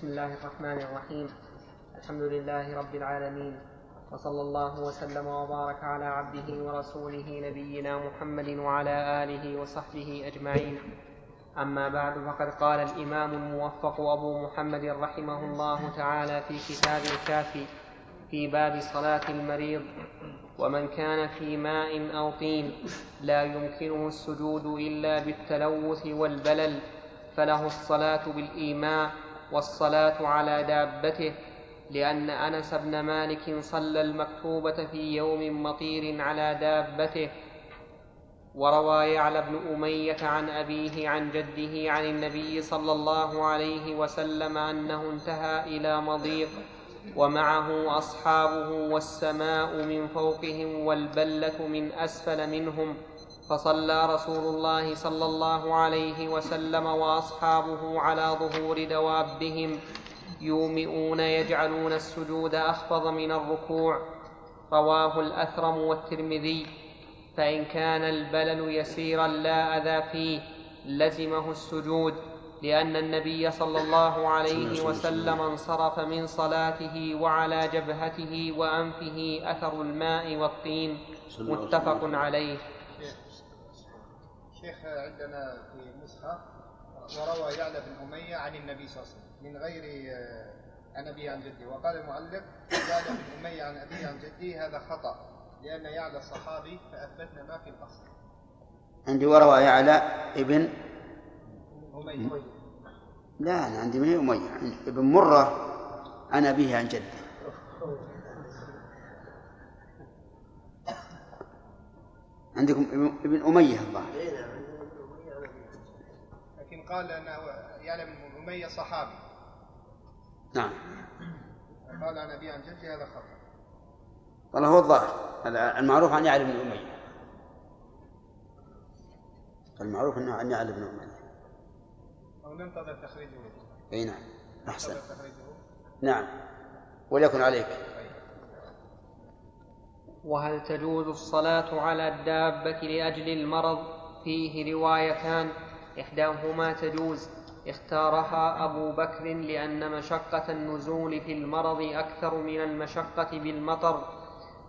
بسم الله الرحمن الرحيم. الحمد لله رب العالمين. وصلى الله وسلم وبارك على عبده ورسوله نبينا محمد وعلى آله وصحبه أجمعين. أما بعد فقد قال الإمام الموفق أبو محمد رحمه الله تعالى في كتاب الكافي في باب صلاة المريض ومن كان في ماء أو طين لا يمكنه السجود إلا بالتلوث والبلل فله الصلاة بالإيماء والصلاة على دابته لأن أنس بن مالك صلى المكتوبة في يوم مطير على دابته. وروى يعلى بن أمية عن أبيه عن جده عن النبي صلى الله عليه وسلم أنه انتهى إلى مضيق ومعه أصحابه والسماء من فوقهم والبلة من أسفل منهم. فصلى رسول الله صلى الله عليه وسلم وأصحابه على ظهور دوابهم يومئون يجعلون السجود أخفض من الركوع. رواه الأثرم والترمذي. فإن كان البلل يسيرا لا أذى فيه لزمه السجود لأن النبي صلى الله عليه وسلم انصرف من صلاته وعلى جبهته وأنفه أثر الماء والطين. متفق عليه. شيخ عندنا في نسخة وروى يعلى بن أمية عن النبي صلى الله عليه وسلم. من غير آه، عن أبي عن جدي. وقال المعلق يعلى بن أمية عن أبي عن جدي هذا خطأ لأن يعلى الصحابي فأثبتنا ما في الأصل. عندي وروى يعلى ابن أمية. لا أنا عندي من أمية ابن مرة عن أبيه عن جده. عندكم ابن- ابن أمية الظاهر. لكن قال أنه يعلى بن أمية صحابي. نعم. قال عن أبي عن جدي هذا خطأ. والله هو الظاهر. هذا المعروف عن يعلى بن أمية. المعروف أنه عن يعلى بن أمية. أو ننتظر تخريجه. أي نعم. أحسن. تخريجه. نعم. وليكن عليك. وهل تجوز الصلاة على الدابة لأجل المرض؟ فيه روايتان. إحداهما تجوز. اختارها أبو بكر لأن مشقة النزول في المرض أكثر من المشقة بالمطر.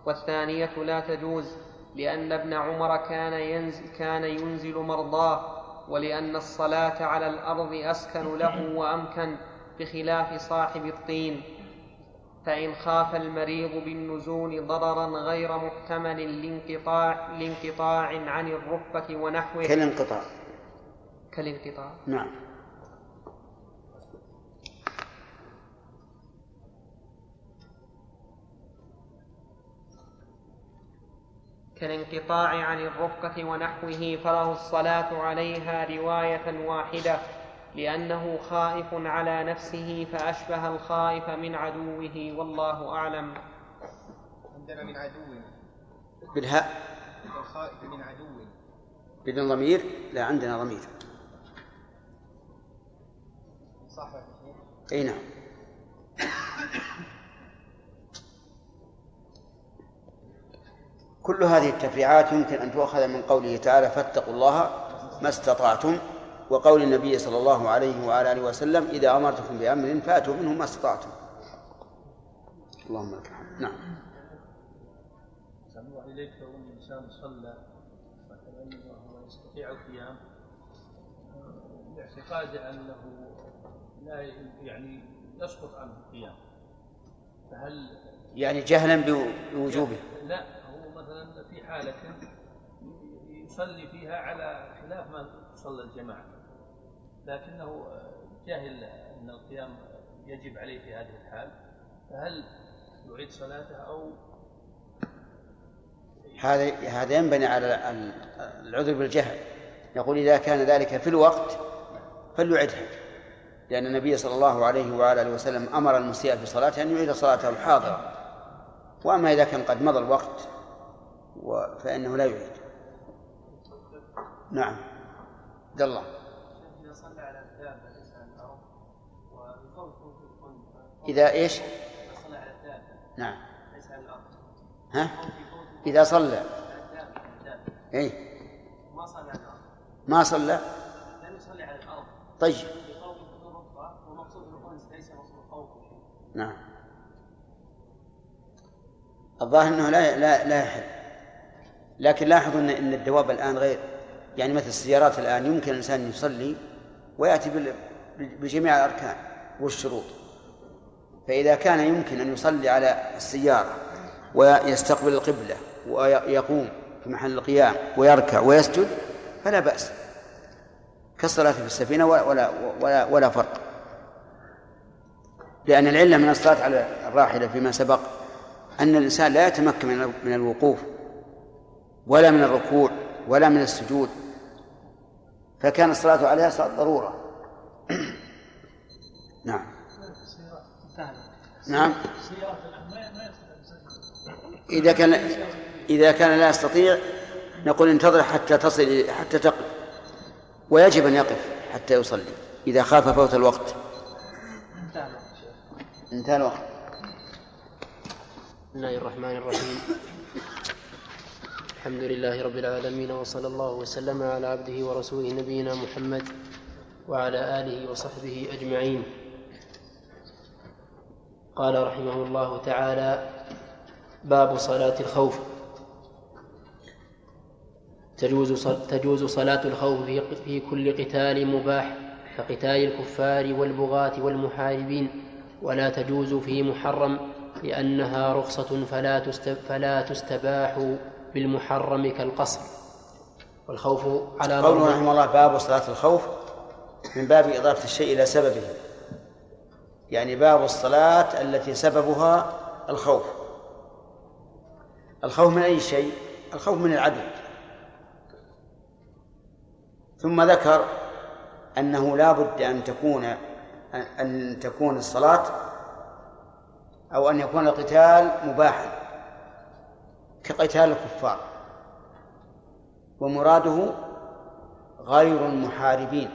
والثانية لا تجوز لأن ابن عمر كان ينزل, كان ينزل مرضاه ولأن الصلاة على الأرض أسكن له وأمكن بخلاف صاحب الطين. فإن خاف المريض بالنزول ضررا غير محتمل لانقطاع لانقطاع عن الركبة ونحوه. كالانقطاع. كالانقطاع. نعم. كالانقطاع عن الركبة ونحوه فله الصلاة عليها رواية واحدة. لأنه خائف على نفسه فأشبه الخائف من عدوه والله أعلم. عندنا من عدو. بالهاء. الخائف من عدو. بدون ضمير؟ لا عندنا ضمير. صح. أي نعم. كل هذه التفريعات يمكن أن تؤخذ من قوله تعالى فاتقوا الله ما استطعتم وقول النبي صلى الله عليه وعلى آله وسلم إذا أمرتكم بأمر فأتوا منه ما استطعتم. اللهم لك الحمد. نعم. الله إليك لو أن الإنسان صلى مثلا وهو يستطيع القيام. باعتقاده أنه لا يعني يسقط عنه القيام. فهل يعني جهلا بوجوبه. لا هو مثلا في حالة يصلي فيها على خلاف ما تصلى الجماعة. لكنه جاهل أن القيام يجب عليه في هذه الحال. فهل يعيد صلاته أو هذا هذا ينبني على ال- العذر بالجهل. يقول إذا كان ذلك في الوقت فليعدها لأن النبي صلى الله عليه وعلى آله وسلم أمر المسيء في صلاته أن يعيد صلاته الحاضرة. وأما إذا كان قد مضى الوقت فإنه لا يعيد. نعم. عبد الله. إذا صلى على الدابة ليس على الأرض إذا إيش؟ صلى على الدابة نعم. على ها؟ إذا صلى. إيه. ما صلى؟ على الأرض ما صلى لم يصلي على الأرض طيب. نعم. الظاهر إنه لا لا لا يحل. لكن لاحظوا إن الدواب الآن غير يعني مثل السيارات الآن يمكن الإنسان يصلي ويأتي بال- بجميع الأركان والشروط. فإذا كان يمكن أن يصلي على السيارة ويستقبل القبلة ويقوم في محل القيام ويركع ويسجد فلا بأس. كالصلاة في السفينة ولا ولا ولا, فرق. لأن العلة من الصلاة على الراحلة فيما سبق أن الإنسان لا يتمكن من الوقوف ولا من الركوع ولا من السجود. فكان الصلاة عليها صلاة ضرورة. نعم. نعم. إذا كان إذا كان لا يستطيع نقول انتظر حتى تصل حتى تقف ويجب أن يقف حتى يصلي إذا خاف فوت الوقت. انتهى الوقت. بسم الله الرحمن الرحيم. الحمد لله رب العالمين وصلى الله وسلم على عبده ورسوله نبينا محمد وعلى آله وصحبه أجمعين. قال رحمه الله تعالى باب صلاة الخوف. تجوز تجوز صلاة الخوف في كل قتال مباح كقتال الكفار والبغاة والمحاربين ولا تجوز في محرم لأنها رخصة فلا فلا تستباح بالمحرم كالقصر والخوف على قوله رحمه الله باب صلاة الخوف من باب إضافة الشيء إلى سببه. يعني باب الصلاة التي سببها الخوف. الخوف من أي شيء؟ الخوف من العدو ثم ذكر أنه لا بد أن تكون أن تكون الصلاة أو أن يكون القتال مباحا. كقتال الكفار. ومراده غير المحاربين.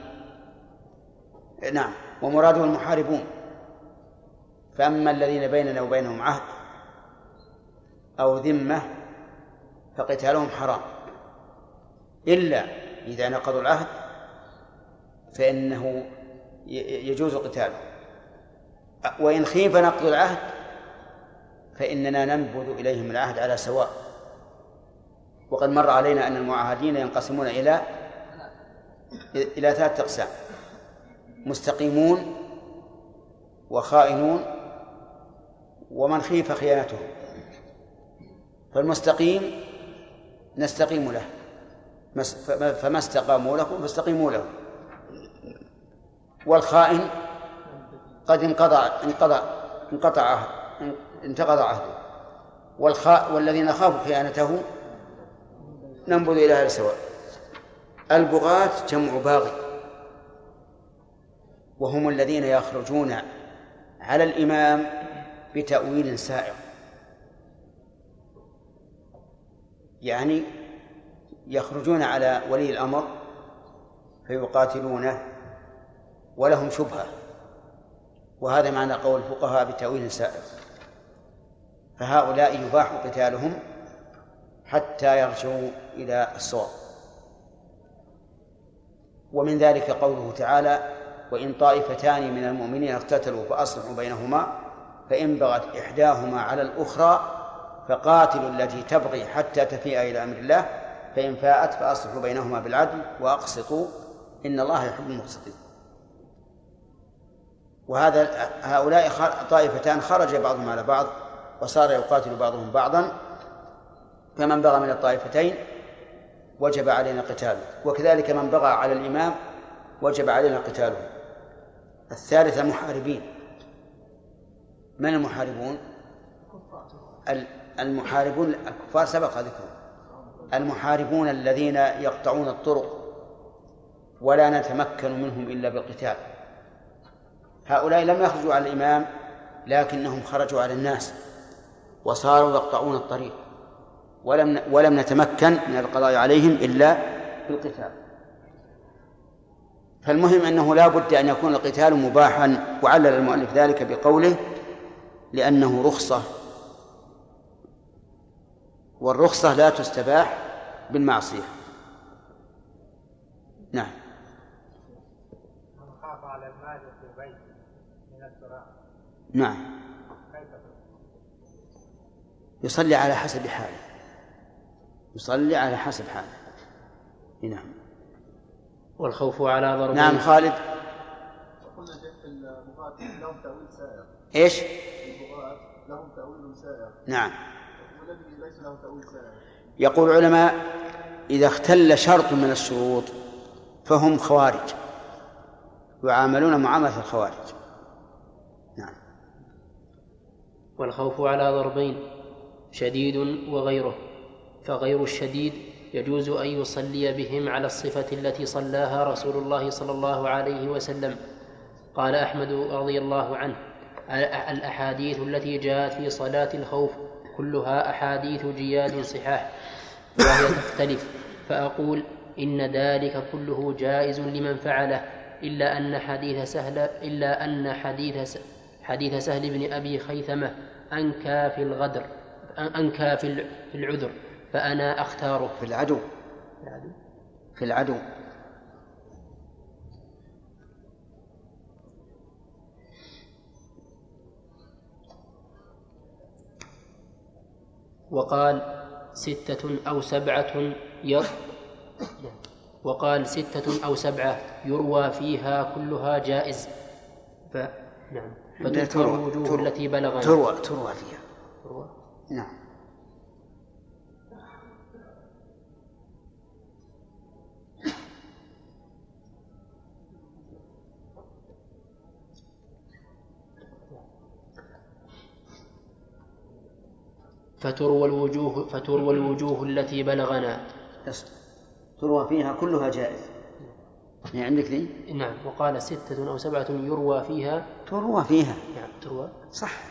نعم ومراده المحاربون. فأما الذين بيننا وبينهم عهد أو ذمة فقتالهم حرام. إلا إذا نقضوا العهد فإنه يجوز قتاله. وإن خيف نقض العهد فإننا ننبذ إليهم العهد على سواء. وقد مر علينا أن المعاهدين ينقسمون إلى إلى ثلاثة أقسام مستقيمون وخائنون ومن خيف خيانته فالمستقيم نستقيم له فما استقاموا لكم فاستقيموا له. والخائن قد انقضى انقضى انقطع انتقض عهده. والخاء والذين خافوا خيانته ننبذ إلى هذا سواء البغاة جمع باغي. وهم الذين يخرجون على الإمام بتأويل سائغ. يعني يخرجون على ولي الأمر فيقاتلونه ولهم شبهة. وهذا معنى قول الفقهاء بتأويل سائغ. فهؤلاء يباح قتالهم حتى يرجعوا إلى الصواب. ومن ذلك قوله تعالى وإن طائفتان من المؤمنين اقتتلوا فأصلحوا بينهما فإن بغت إحداهما على الأخرى فقاتلوا التي تبغي حتى تفيء إلى أمر الله فإن فاءت فأصلحوا بينهما بالعدل وأقسطوا إن الله يحب المقسطين. وهذا هؤلاء طائفتان خرج بعضهم على بعض وصار يقاتل بعضهم بعضا فمن بغى من الطائفتين وجب علينا قتاله وكذلك من بغى على الإمام وجب علينا قتاله. الثالث المحاربين. من المحاربون؟ المحاربون الكفار سبق ذكرهم المحاربون الذين يقطعون الطرق ولا نتمكن منهم إلا بالقتال. هؤلاء لم يخرجوا على الإمام لكنهم خرجوا على الناس. وصاروا يقطعون الطريق. ولم ولم نتمكن من القضاء عليهم إلا بالقتال. فالمهم أنه لا بد أن يكون القتال مباحا وعلل المؤلف ذلك بقوله لأنه رخصة. والرخصة لا تستباح بالمعصية. نعم. من خاف على المال في بيته من التراب. نعم. يصلي على حسب حاله. يصلي على حسب حاله. نعم. والخوف على ضرب نعم خالد. قلنا في البغاة لهم تأويل سائر إيش؟ البغاة لهم تأويل سائر نعم. والذي ليس له تأويل سائر يقول العلماء إذا اختل شرط من الشروط فهم خوارج. يعاملون معاملة الخوارج. نعم. والخوف على ضربين. شديد وغيره فغير الشديد يجوز أن يصلي بهم على الصفة التي صلاها رسول الله صلى الله عليه وسلم. قال أحمد رضي الله عنه الأحاديث التي جاءت في صلاة الخوف كلها أحاديث جياد صحاح وهي تختلف. فأقول إن ذلك كله جائز لمن فعله إلا أن حديث سهل إلا أن حديث حديث سهل بن أبي خيثمة أنكى في الغدر. أنكى في العذر فأنا أختاره. في العدو. في العدو. وقال ستة أو سبعة ير وقال ستة أو سبعة يروى فيها كلها جائز. ف... نعم. فتذكر الوجوه التي بلغنا تروى تروى فيها. تروى. نعم. فتروى الوجوه فتروى الوجوه التي بلغنا. تروى فيها كلها جائز. يعني عندك ذي؟ نعم. وقال ستة أو سبعة يروى فيها. تروى فيها. نعم تروى. صح.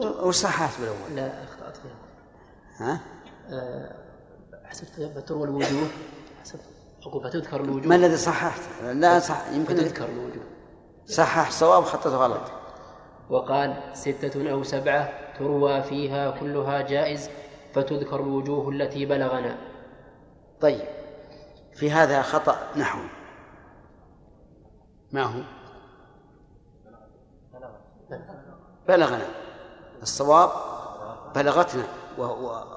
وش صححت بالأول؟ لا أخطأت فيها ها؟ أه حسبت فتروى الوجوه. حسبت أقول فتذكر الوجوه. ما الذي صححت؟ لا صح يمكن فتذكر الوجوه. صحح صواب خطته غلط. وقال ستة أو سبعة تروى فيها كلها جائز فتذكر الوجوه التي بلغنا. طيب في هذا خطأ نحو. ما هو؟ بلغنا. الصواب بلغتنا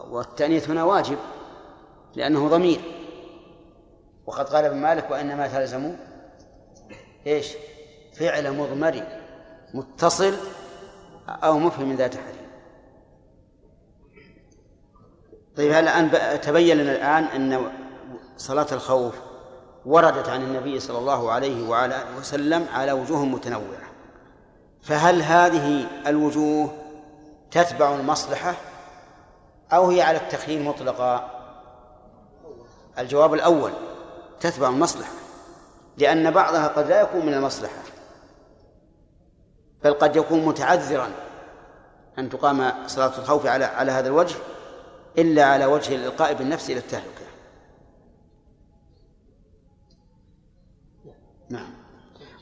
والتأنيث هنا واجب لأنه ضمير. وقد قال ابن مالك وإنما تلزم إيش؟ فعل مضمر متصل أو مفهم من ذات حريم طيب هل الآن تبين لنا الآن أن صلاة الخوف وردت عن النبي صلى الله عليه وعلى وسلم على وجوه متنوعة؟ فهل هذه الوجوه تتبع المصلحة أو هي على التخيير مطلقا الجواب الأول تتبع المصلحة لأن بعضها قد لا يكون من المصلحة بل قد يكون متعذرا أن تقام صلاة الخوف على على هذا الوجه إلا على وجه الإلقاء بالنفس إلى التهلكة. نعم.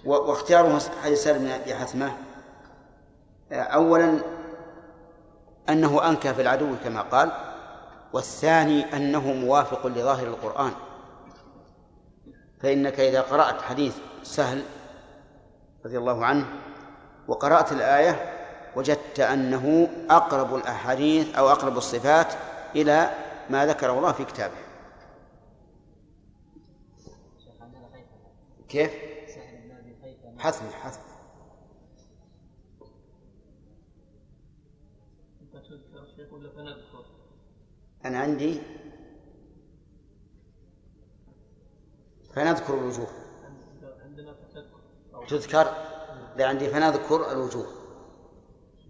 واختياره حديث سالم بن أبي حثمة أولا أنه أنكى في العدو كما قال والثاني أنه موافق لظاهر القرآن. فإنك إذا قرأت حديث سهل رضي الله عنه وقرأت الآية وجدت أنه أقرب الأحاديث أو أقرب الصفات إلى ما ذكره الله في كتابه. كيف؟ حثم حثم أنا عندي فنذكر الوجوه. تذكر؟ لا عندي فنذكر الوجوه.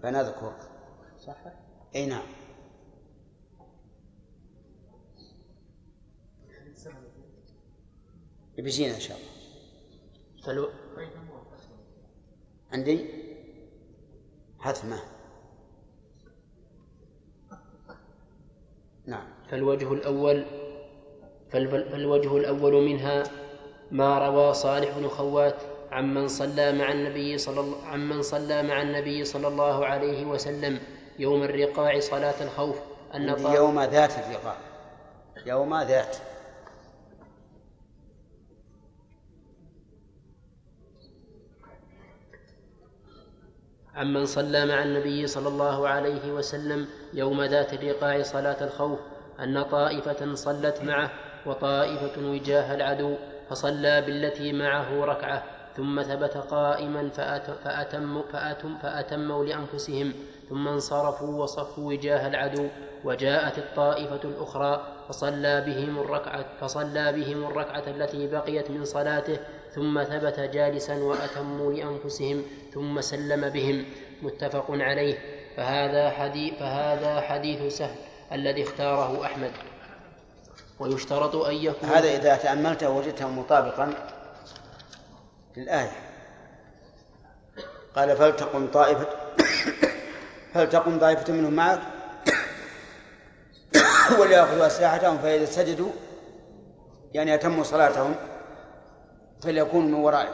فنذكر. صح أي نعم. بيجينا إن شاء الله. فلو عندي حثمة نعم. فالوجه الأول فالوجه الأول منها ما روى صالح بن خوات عمن صلى مع النبي صلى الله عمن صلى مع النبي صلى الله عليه وسلم يوم الرقاع صلاة الخوف أن يوم ذات الرقاع. يوم ذات. عمن صلى مع النبي صلى الله عليه وسلم يوم ذات الرقاع صلاة الخوف أن طائفة صلت معه وطائفة وجاه العدو فصلى بالتي معه ركعة ثم ثبت قائما فأتم فأتم فأتموا لأنفسهم ثم انصرفوا وصفوا وجاه العدو وجاءت الطائفة الأخرى فصلى بهم الركعة فصلى بهم الركعة التي بقيت من صلاته ثم ثبت جالسا وأتموا لأنفسهم ثم سلم بهم. متفق عليه. فهذا حديث فهذا حديث سهل الذي اختاره أحمد. ويشترط أن يكون هذا إذا تأملته وجدته مطابقا للآية. قال فلتقم طائفة فلتقم طائفة منهم معك؟ وليأخذوا أسلحتهم فإذا سجدوا يعني أتموا صلاتهم. فليكونوا من ورائك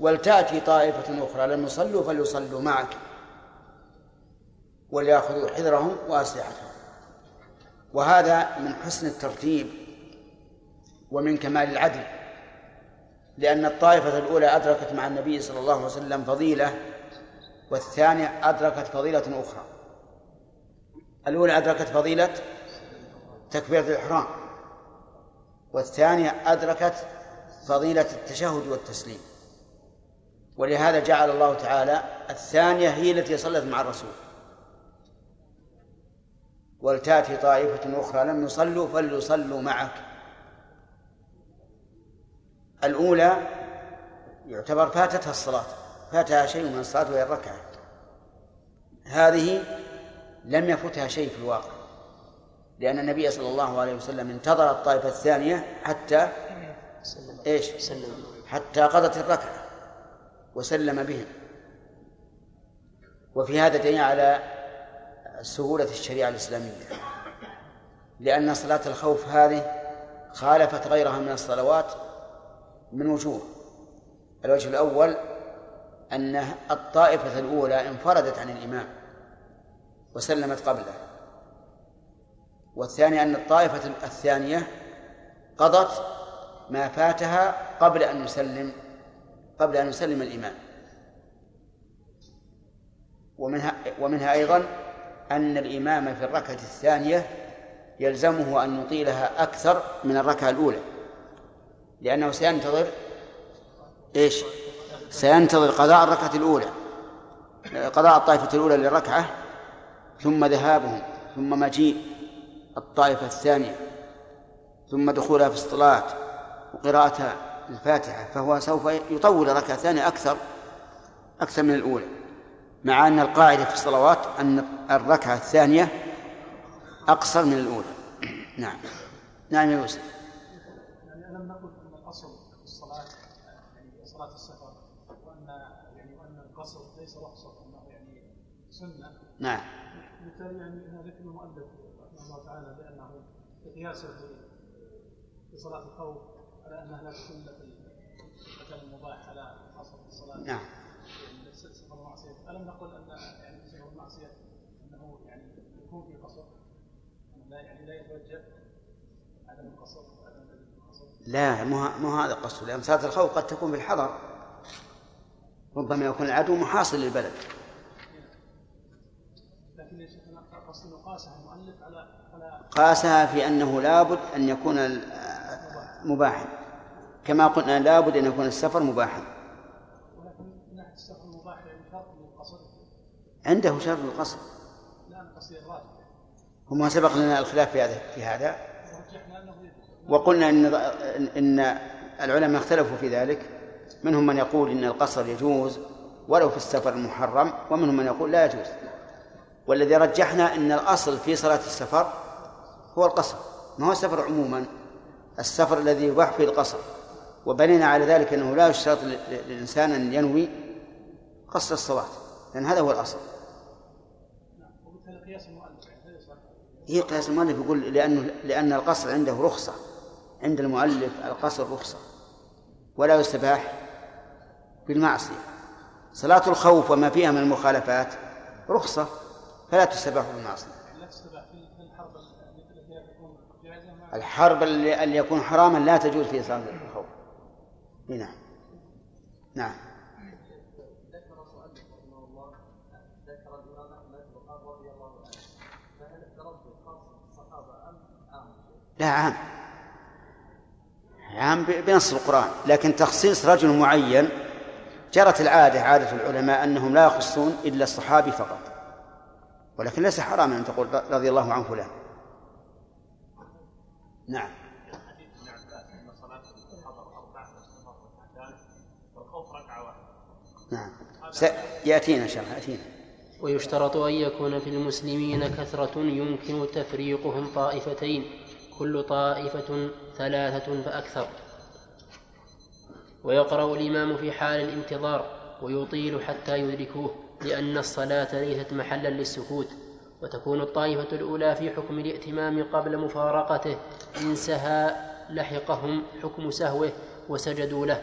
ولتأتي طائفة أخرى لم يصلوا فليصلوا معك. وليأخذوا حذرهم وأسلحتهم. وهذا من حسن الترتيب ومن كمال العدل. لأن الطائفة الأولى أدركت مع النبي صلى الله عليه وسلم فضيلة والثانية أدركت فضيلة أخرى. الأولى أدركت فضيلة تكبيرة الإحرام والثانية أدركت فضيلة التشهد والتسليم. ولهذا جعل الله تعالى الثانية هي التي صلت مع الرسول. ولتأتي طائفة أخرى لم يصلوا فليصلوا معك. الأولى يعتبر فاتتها الصلاة فاتها شيء من الصلاة وهي الركعة. هذه لم يفتها شيء في الواقع لأن النبي صلى الله عليه وسلم انتظر الطائفة الثانية حتى إيش؟ حتى قضت الركعة وسلم بهم وفي هذا دليل على سهولة الشريعة الإسلامية. لأن صلاة الخوف هذه خالفت غيرها من الصلوات من وجوه. الوجه الأول أن الطائفة الأولى انفردت عن الإمام وسلمت قبله. والثاني أن الطائفة الثانية قضت ما فاتها قبل أن يسلم قبل أن يسلم الإمام ومنها ومنها أيضا أن الإمام في الركعة الثانية يلزمه أن يطيلها أكثر من الركعة الأولى. لأنه سينتظر إيش؟ سينتظر قضاء الركعة الأولى قضاء الطائفة الأولى للركعة ثم ذهابهم ثم مجيء الطائفة الثانية ثم دخولها في الصلاة وقراءة الفاتحة فهو سوف يطول الثانية أكثر أكثر من الأولى مع أن القاعدة في الصلوات أن الركعة الثانية أقصر من الأولى. نعم. نعم يا يوسف يعني ألم نقل أن الأصل في الصلاة يعني صلاة السفر وأن يعني وأن القصر ليس رخصة أنه يعني سنة. نعم. بالتالي يعني هنا ذكر المؤلف رحمه الله تعالى بأنه قياسه في صلاة الخوف لا تكون المباح على قصر الصلاة. نعم. سفر المعصية. ألم نقل أن يعني سفر أنه يعني يكون في قصر؟ لا يعني لا يتوجه عدم القصر عدم القصر. لا مو مو هذا قصده لأن صلاة الخوف قد تكون بالحضر ربما يكون العدو محاصر للبلد. لكن يا قاسها المؤلف على قاسها في أنه لابد أن يكون مباحا. كما قلنا لابد أن يكون السفر مباحا. ولكن السفر عنده شرط الراجح وما سبق لنا الخلاف في هذا في هذا. وقلنا إن إن العلماء اختلفوا في ذلك. منهم من يقول إن القصر يجوز ولو في السفر المحرم ومنهم من يقول لا يجوز. والذي رجحنا إن الأصل في صلاة السفر هو القصر ما هو السفر عموما؟ السفر الذي يباح فيه القصر. وبنينا على ذلك أنه لا يشترط للإنسان أن ينوي قصر الصلاة لأن هذا هو يصح هي قياس المؤلف يقول لأنه لأن القصر عنده رخصة عند المؤلف القصر رخصة ولا يستباح بالمعصية. صلاة الخوف وما فيها من المخالفات رخصة فلا تستباح بالمعصية. في في الحرب اللي يكون حراما لا تجوز فيه صلاة نعم. نعم. ذكر الله ذكر الامام احمد وقال رضي الله عنه فهل التردد ام عام؟ لا عام عام بنص القرآن. لكن تخصيص رجل معين جرت العادة عادة العلماء أنهم لا يخصون إلا الصحابي فقط. ولكن ليس حراما أن تقول رضي الله عن فلان نعم حديث ابن عباس ان صلاه الحضر أربع والسفر ركعتان والخوف ركعه واحدة نعم سيأتينا إن شاء الله يأتينا. ويشترط أن يكون في المسلمين كثرة يمكن تفريقهم طائفتين كل طائفة ثلاثة فأكثر. ويقرأ الإمام في حال الانتظار ويطيل حتى يدركوه لأن الصلاة ليست محلا للسكوت. وتكون الطائفة الأولى في حكم الائتمام قبل مفارقته إن سهى لحقهم حكم سهوه وسجدوا له.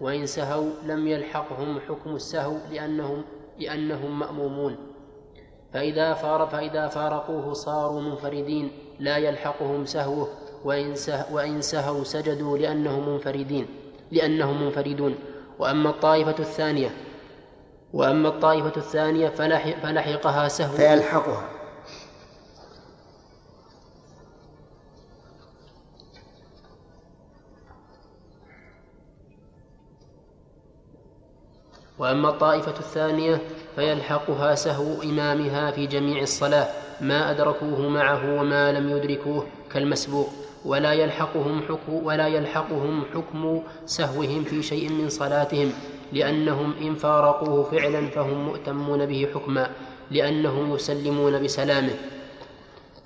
وإن سهوا لم يلحقهم حكم السهو لأنهم لأنهم مأمومون. فإذا فار فإذا فارقوه صاروا منفردين لا يلحقهم سهوه وإن, سه وإن سهوا سجدوا لأنهم منفردين لأنهم منفردون. وأما الطائفة الثانية وأما الطائفة الثانية فلح فلحقها سهو. فيلحقها. وأما الطائفة الثانية فيلحقها سهو إمامها في جميع الصلاة ما أدركوه معه وما لم يدركوه كالمسبوق ولا يلحقهم حكم ولا يلحقهم حكم سهوهم في شيء من صلاتهم لأنهم إن فارقوه فعلا فهم مؤتمون به حكما لأنهم يسلمون بسلامه.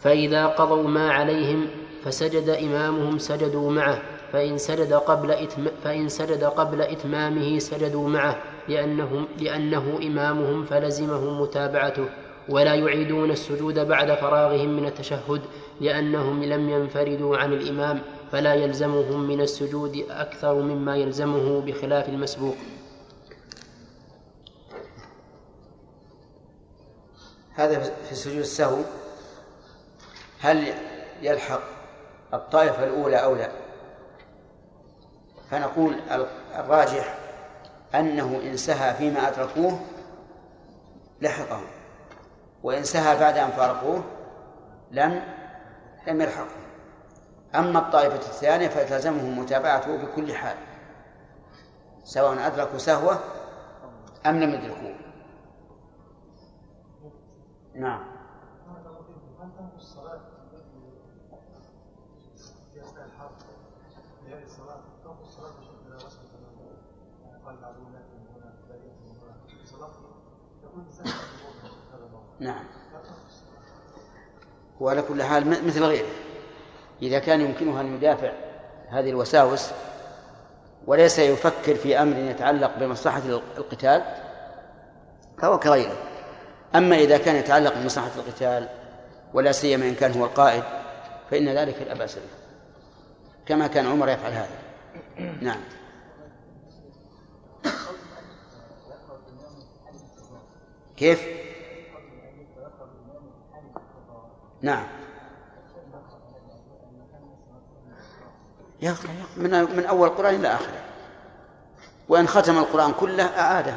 فإذا قضوا ما عليهم فسجد إمامهم سجدوا معه فإن سجد قبل إتم فإن سجد قبل إتمامه سجدوا معه لأنهم لأنه إمامهم فلزمهم متابعته ولا يعيدون السجود بعد فراغهم من التشهد لأنهم لم ينفردوا عن الإمام فلا يلزمهم من السجود أكثر مما يلزمه بخلاف المسبوق. هذا في سجود السهو. هل يلحق الطائفة الأولى أو لا؟ فنقول الراجح أنه إن سهى فيما أدركوه لحقهم وإن سهى بعد أن فارقوه لم لم يلحقه أما الطائفة الثانية فتلزمهم متابعته بكل حال سواء أدركوا سهوة أم لم يدركوه. نعم. نعم. وعلى كل حال مثل غيره. إذا كان يمكنه أن يدافع هذه الوساوس وليس يفكر في أمر يتعلق بمصلحة القتال فهو كغيره. أما إذا كان يتعلق بمصلحة القتال ولا سيما إن كان هو القائد فإن ذلك لا بأس كما كان عمر يفعل هذا. نعم. كيف؟ نعم. يقرأ من من أول القرآن إلى آخره. وإن ختم القرآن كله أعاده.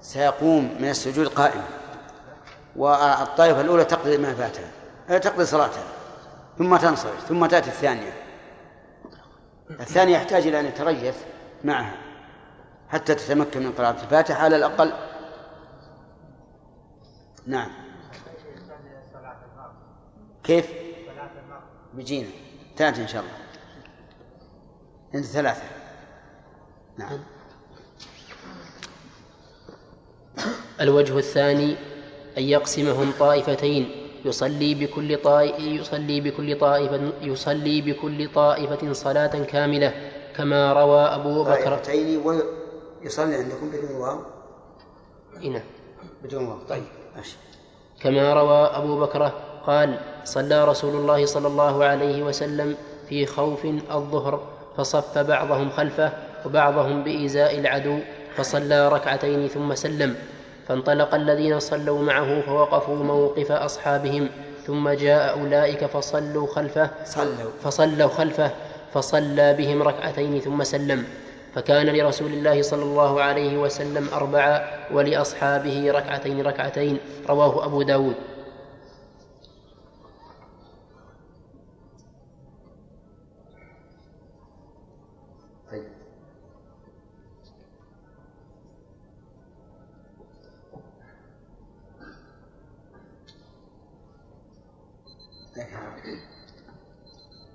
سيقوم من السجود قائما والطائفة الأولى تقضي ما فاتها تقضي صلاتها. ثم تنصرف ثم تأتي الثانية. الثانية يحتاج إلى أن يتريث معها. حتى تتمكن من قراءة الفاتحة على الأقل. نعم. كيف؟ بيجينا تأتي إن شاء الله. عند ثلاثة. نعم. الوجه الثاني أن يقسمهم طائفتين. يصلي بكل طائف يصلي بكل طائفة يصلي بكل طائفة صلاة كاملة كما روى أبو بكر. طائفتين ويصلي عندكم بدون واو؟ نعم. بدون واو طيب ماشي. كما روى أبو بكر قال صلى رسول الله صلى الله عليه وسلم في خوف الظهر فصف بعضهم خلفه وبعضهم بإزاء العدو فصلى ركعتين ثم سلم. فانطلق الذين صلوا معه فوقفوا موقف أصحابهم ثم جاء أولئك فصلوا خلفه صلوا. فصلوا خلفه فصلى بهم ركعتين ثم سلم. فكان لرسول الله صلى الله عليه وسلم أربعة ولأصحابه ركعتين ركعتين. رواه أبو داود.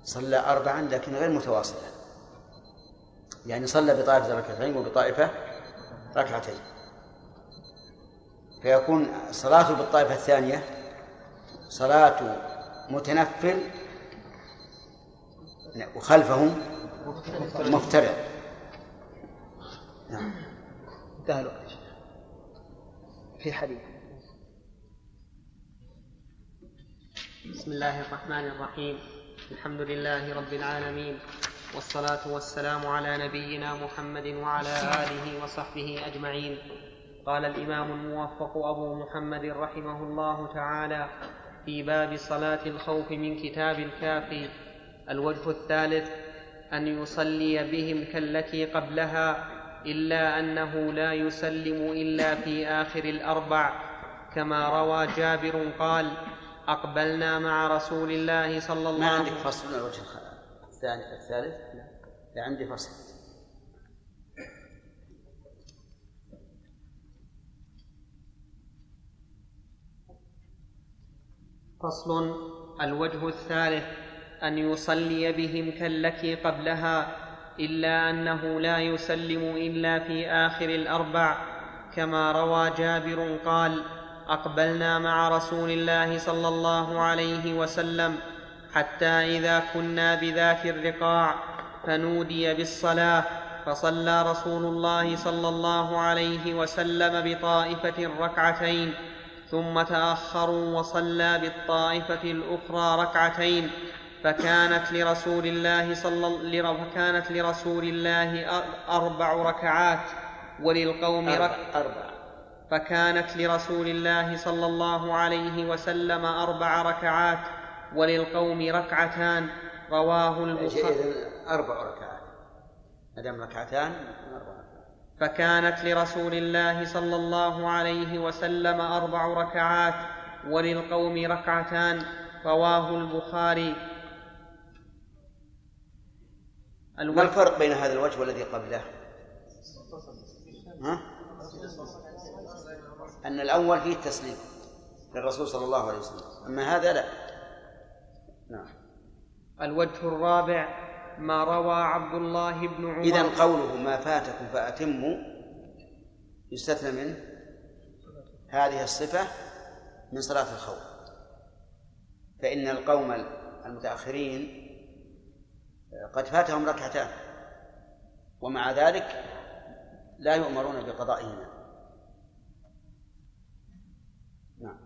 صلى أربعا لكن غير متواصلة يعني صلى بطائفة ركعتين وبطائفة ركعتين. فيكون صلاته بالطائفة الثانية صلاة متنفل وخلفهم مفترض نعم. انتهى الوقت في حديث. بسم الله الرحمن الرحيم. الحمد لله رب العالمين. والصلاة والسلام على نبينا محمد وعلى آله وصحبه أجمعين. قال الإمام الموفق أبو محمد رحمه الله تعالى في باب صلاة الخوف من كتاب الكافي الوجه الثالث أن يصلي بهم كالتي قبلها إلا أنه لا يسلم إلا في آخر الأربع. كما روى جابر قال أقبلنا مع رسول الله صلى الله ما عندك فصل؟ الوجه الثاني الثالث؟ لا عندي فصل. فصل الوجه الثالث أن يصلي بهم كالتي قبلها إلا أنه لا يسلم إلا في آخر الأربع. كما روى جابر قال أقبلنا مع رسول الله صلى الله عليه وسلم حتى إذا كنا بذات الرقاع فنودي بالصلاة فصلى رسول الله صلى الله عليه وسلم بطائفة ركعتين ثم تأخروا وصلى بالطائفة الأخرى ركعتين. فكانت لرسول الله صلى فكانت لرسول الله أربع ركعات وللقوم ركعة. أربع. فكانت لرسول الله صلى الله عليه وسلم أربع ركعات وللقوم ركعتان. رواه البخاري. أربع ركعات. ما دام ركعتان أربع فكانت لرسول الله صلى الله عليه وسلم أربع ركعات وللقوم ركعتان. رواه البخاري. ما الفرق بين هذا الوجه والذي قبله؟ ها؟ أن الأول فيه التسليم للرسول صلى الله عليه وسلم. أما هذا لا. نعم. الوجه الرابع ما روى عبد الله بن عمر. إذا قوله ما فاتكم فأتموا يستثنى منه هذه الصفة من صلاة الخوف. فإن القوم المتأخرين قد فاتهم ركعتان ومع ذلك لا يؤمرون بقضائهما. نعم.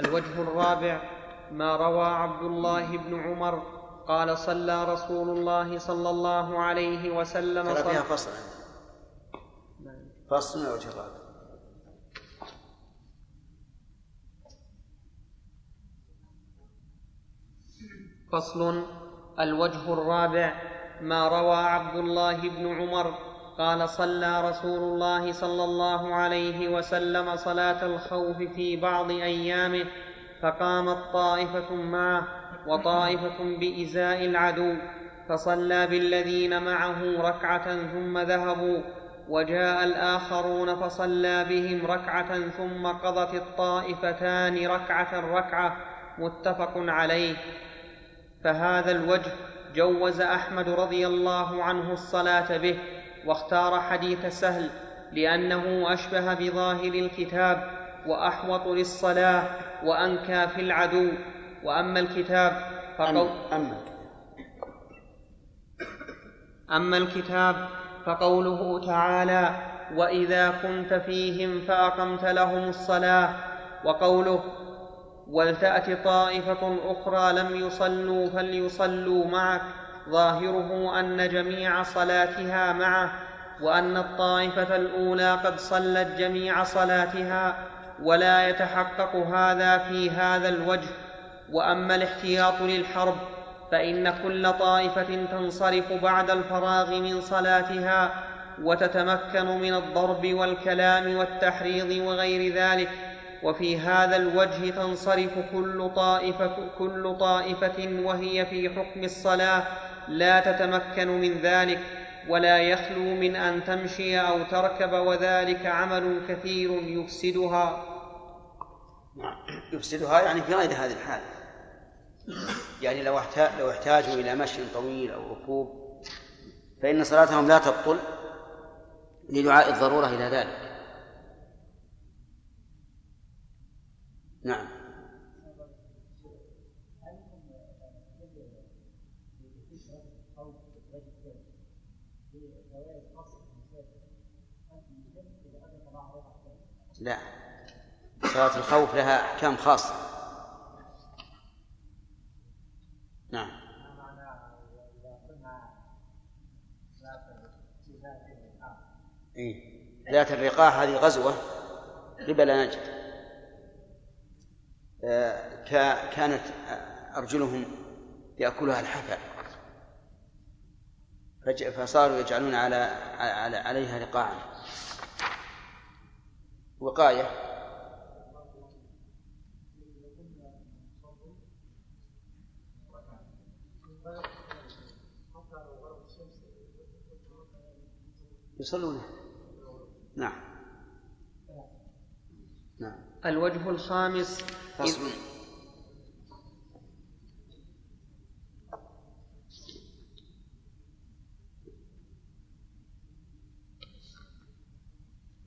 الوجه الرابع ما روى عبد الله بن عمر قال صلى رسول الله صلى الله عليه وسلم ترى فيها فصل فصل من الرابع. فصل الوجه الرابع. ما روى عبد الله بن عمر قال صلى رسول الله صلى الله عليه وسلم صلاة الخوف في بعض أيامه فقامت طائفة معه وطائفة بإزاء العدو فصلى بالذين معه ركعة ثم ذهبوا وجاء الآخرون فصلى بهم ركعة ثم قضت الطائفتان ركعة ركعة متفق عليه. فهذا الوجه جوز أحمد رضي الله عنه الصلاة به واختار حديث سهل لأنه أشبه بظاهر الكتاب وأحوط للصلاة وأنكى في العدو وأما الكتاب فقول أما أما الكتاب فقوله تعالى وإذا كنت فيهم فأقمت لهم الصلاة وقوله ولتأت طائفة أخرى لم يصلوا فليصلوا معك ظاهره أن جميع صلاتها معه وأن الطائفة الأولى قد صلت جميع صلاتها ولا يتحقق هذا في هذا الوجه. وأما الاحتياط للحرب فإن كل طائفة تنصرف بعد الفراغ من صلاتها وتتمكن من الضرب والكلام والتحريض وغير ذلك. وفي هذا الوجه تنصرف كل طائفة, كل طائفة وهي في حكم الصلاة لا تتمكن من ذلك. ولا يخلو من أن تمشي أو تركب وذلك عمل كثير يفسدها. يفسدها يعني في غير هذه الحال. يعني لو لو احتاجوا إلى مشي طويل أو ركوب فإن صلاتهم لا تبطل لدعاء الضرورة إلى ذلك. نعم. لا. صلاة الخوف لها أحكام خاصة. نعم. إيه؟ ذات الرقاع هذه غزوة قبل نجد. آه، كانت أرجلهم يأكلها الحفا فصاروا يجعلون على على عليها رقاعا. وقاية. يصلون نعم. نعم. الوجه الخامس. فصل.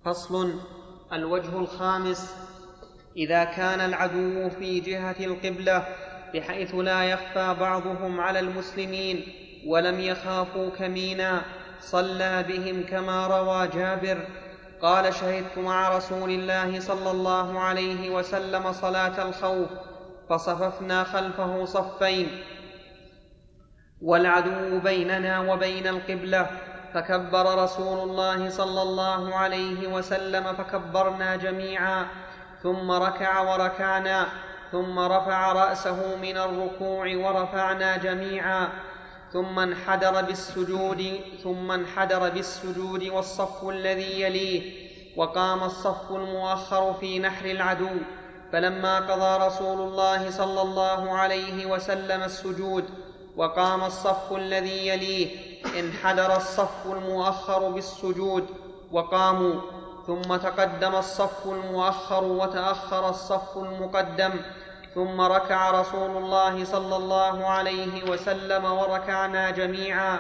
فصل. الوجه الخامس إذا كان العدو في جهة القبلة بحيث لا يخفى بعضهم على المسلمين ولم يخافوا كمينا صلى بهم كما روى جابر قال شهدت مع رسول الله صلى الله عليه وسلم صلاة الخوف فصففنا خلفه صفين والعدو بيننا وبين القبلة فكبر رسول الله صلى الله عليه وسلم فكبرنا جميعا ثم ركع وركعنا ثم رفع رأسه من الركوع ورفعنا جميعا ثم انحدر بالسجود ثم انحدر بالسجود والصف الذي يليه وقام الصف المؤخر في نحر العدو فلما قضى رسول الله صلى الله عليه وسلم السجود وقام الصف الذي يليه انحدر الصف المؤخر بالسجود وقاموا ثم تقدم الصف المؤخر وتأخر الصف المقدم ثم ركع رسول الله صلى الله عليه وسلم وركعنا جميعا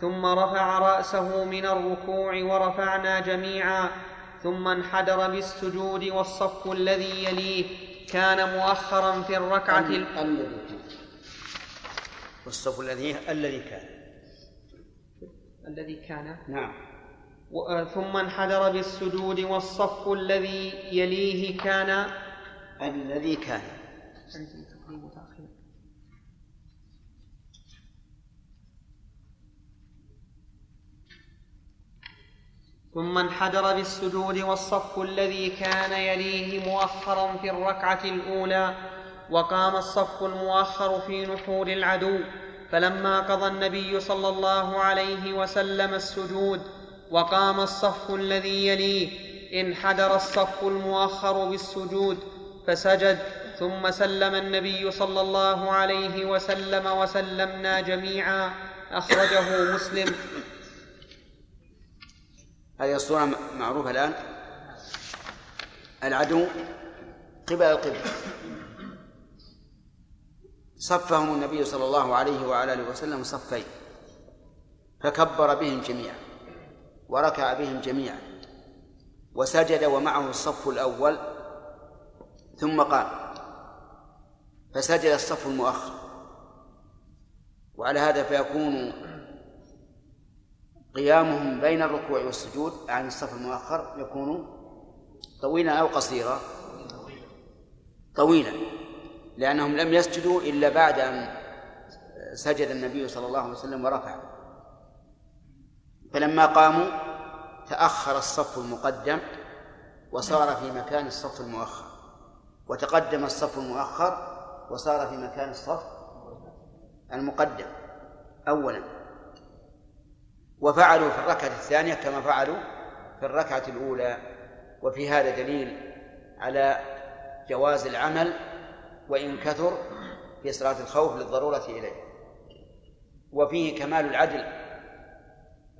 ثم رفع رأسه من الركوع ورفعنا جميعا ثم انحدر بالسجود والصف الذي يليه كان مؤخرا في الركعة الذي والصف الذي الذي كان. الذي كان. نعم. ثم انحدر بالسجود والصف الذي يليه كان. الذي كان. عندي ثم انحدر بالسجود والصف الذي كان يليه مؤخرا في الركعة الأولى وقام الصف المؤخر في نحور العدو. فلما قضى النبي صلى الله عليه وسلم السجود وقام الصف الذي يليه انحدر الصف المؤخر بالسجود فسجد ثم سلم النبي صلى الله عليه وسلم وسلمنا جميعا أخرجه مسلم. هذه الصورة معروفة الآن. العدو قبل القبلة. صفهم النبي صلى الله عليه وعلى آله وسلم صفين. فكبر بهم جميعا وركع بهم جميعا وسجد ومعه الصف الأول ثم قام. فسجد الصف المؤخر. وعلى هذا فيكون قيامهم بين الركوع والسجود عن الصف المؤخر يكون طويلا أو قصيرا. طويلا. لأنهم لم يسجدوا إلا بعد أن سجد النبي صلى الله عليه وسلم ورفع فلما قاموا تأخر الصف المقدم وصار في مكان الصف المؤخر. وتقدم الصف المؤخر وصار في مكان الصف المقدم أولا. وفعلوا في الركعة الثانية كما فعلوا في الركعة الأولى. وفي هذا دليل على جواز العمل وإن كثر في صلاة الخوف للضرورة إليه. وفيه كمال العدل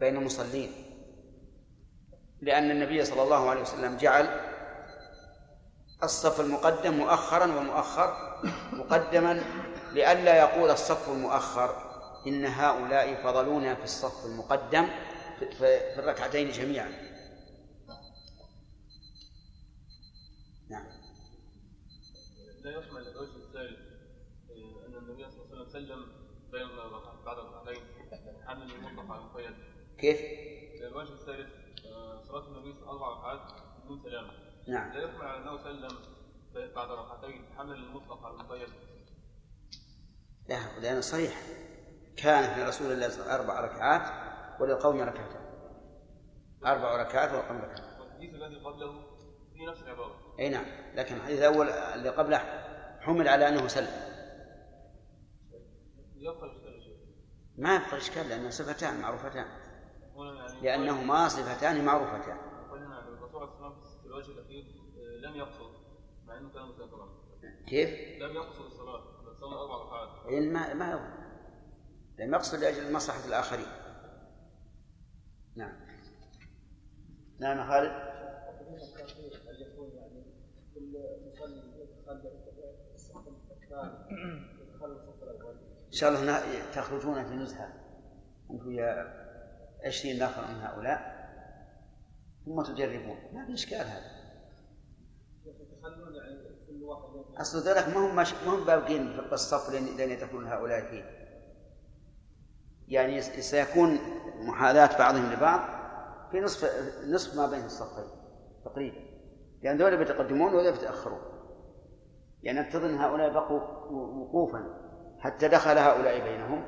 بين المصلين لأن النبي صلى الله عليه وسلم جعل الصف المقدم مؤخرا ومؤخر مقدما لئلا يقول الصف المؤخر إن هؤلاء فضلونا في الصف المقدم في الركعتين جميعا نعم لا يحمل الوجه الثالث آه، أن النبي صلى الله عليه وسلم سلم بين بعد الركعتين حمل المطلق على المقيد كيف؟ الوجه الثالث آه، صلاة النبي صلى الله عليه وسلم أربع ركعات بدون سلام نعم. لا يحمل على أنه سلم بعد ركعتين حمل المطلق على المقيد لا لأن صريح. كانت لرسول الله صلى الله عليه وسلم أربع ركعات وللقوم ركعتان. أربع ركعات وللقوم ركعتان. الحديث الذي قبله في نفس العبارة. أي نعم. لكن الحديث الأول اللي قبله حمل على أنه سلم. يبقى ما يبقى إشكال لأنها صفتان معروفتان. لأنهما صفتان معروفتان. قلنا الرسول وسلم في الوجه الأخير آه، لم يقصر مع أنه كان مسافرا كيف؟ لم يقصر الصلاة صلى أربع ركعات. ما ما يظهر لم يقصد لأجل مصلحة الآخرين. نعم. نعم يا خالد. إن شاء الله تخرجون في نزهة. أنتم يا عشرين نفر من هؤلاء ثم تجربون. ما في إشكال هذا. أصل ذلك ما هم ما هم باقين في الصف لين يدخلون هؤلاء فيه. يعني سيكون محاذاة بعضهم لبعض في نصف نصف ما بين الصفين تقريبا. لأن ذولا بيتقدمون وذولا بيتأخرون. يعني تظن هؤلاء بقوا وقوفا. حتى دخل هؤلاء بينهم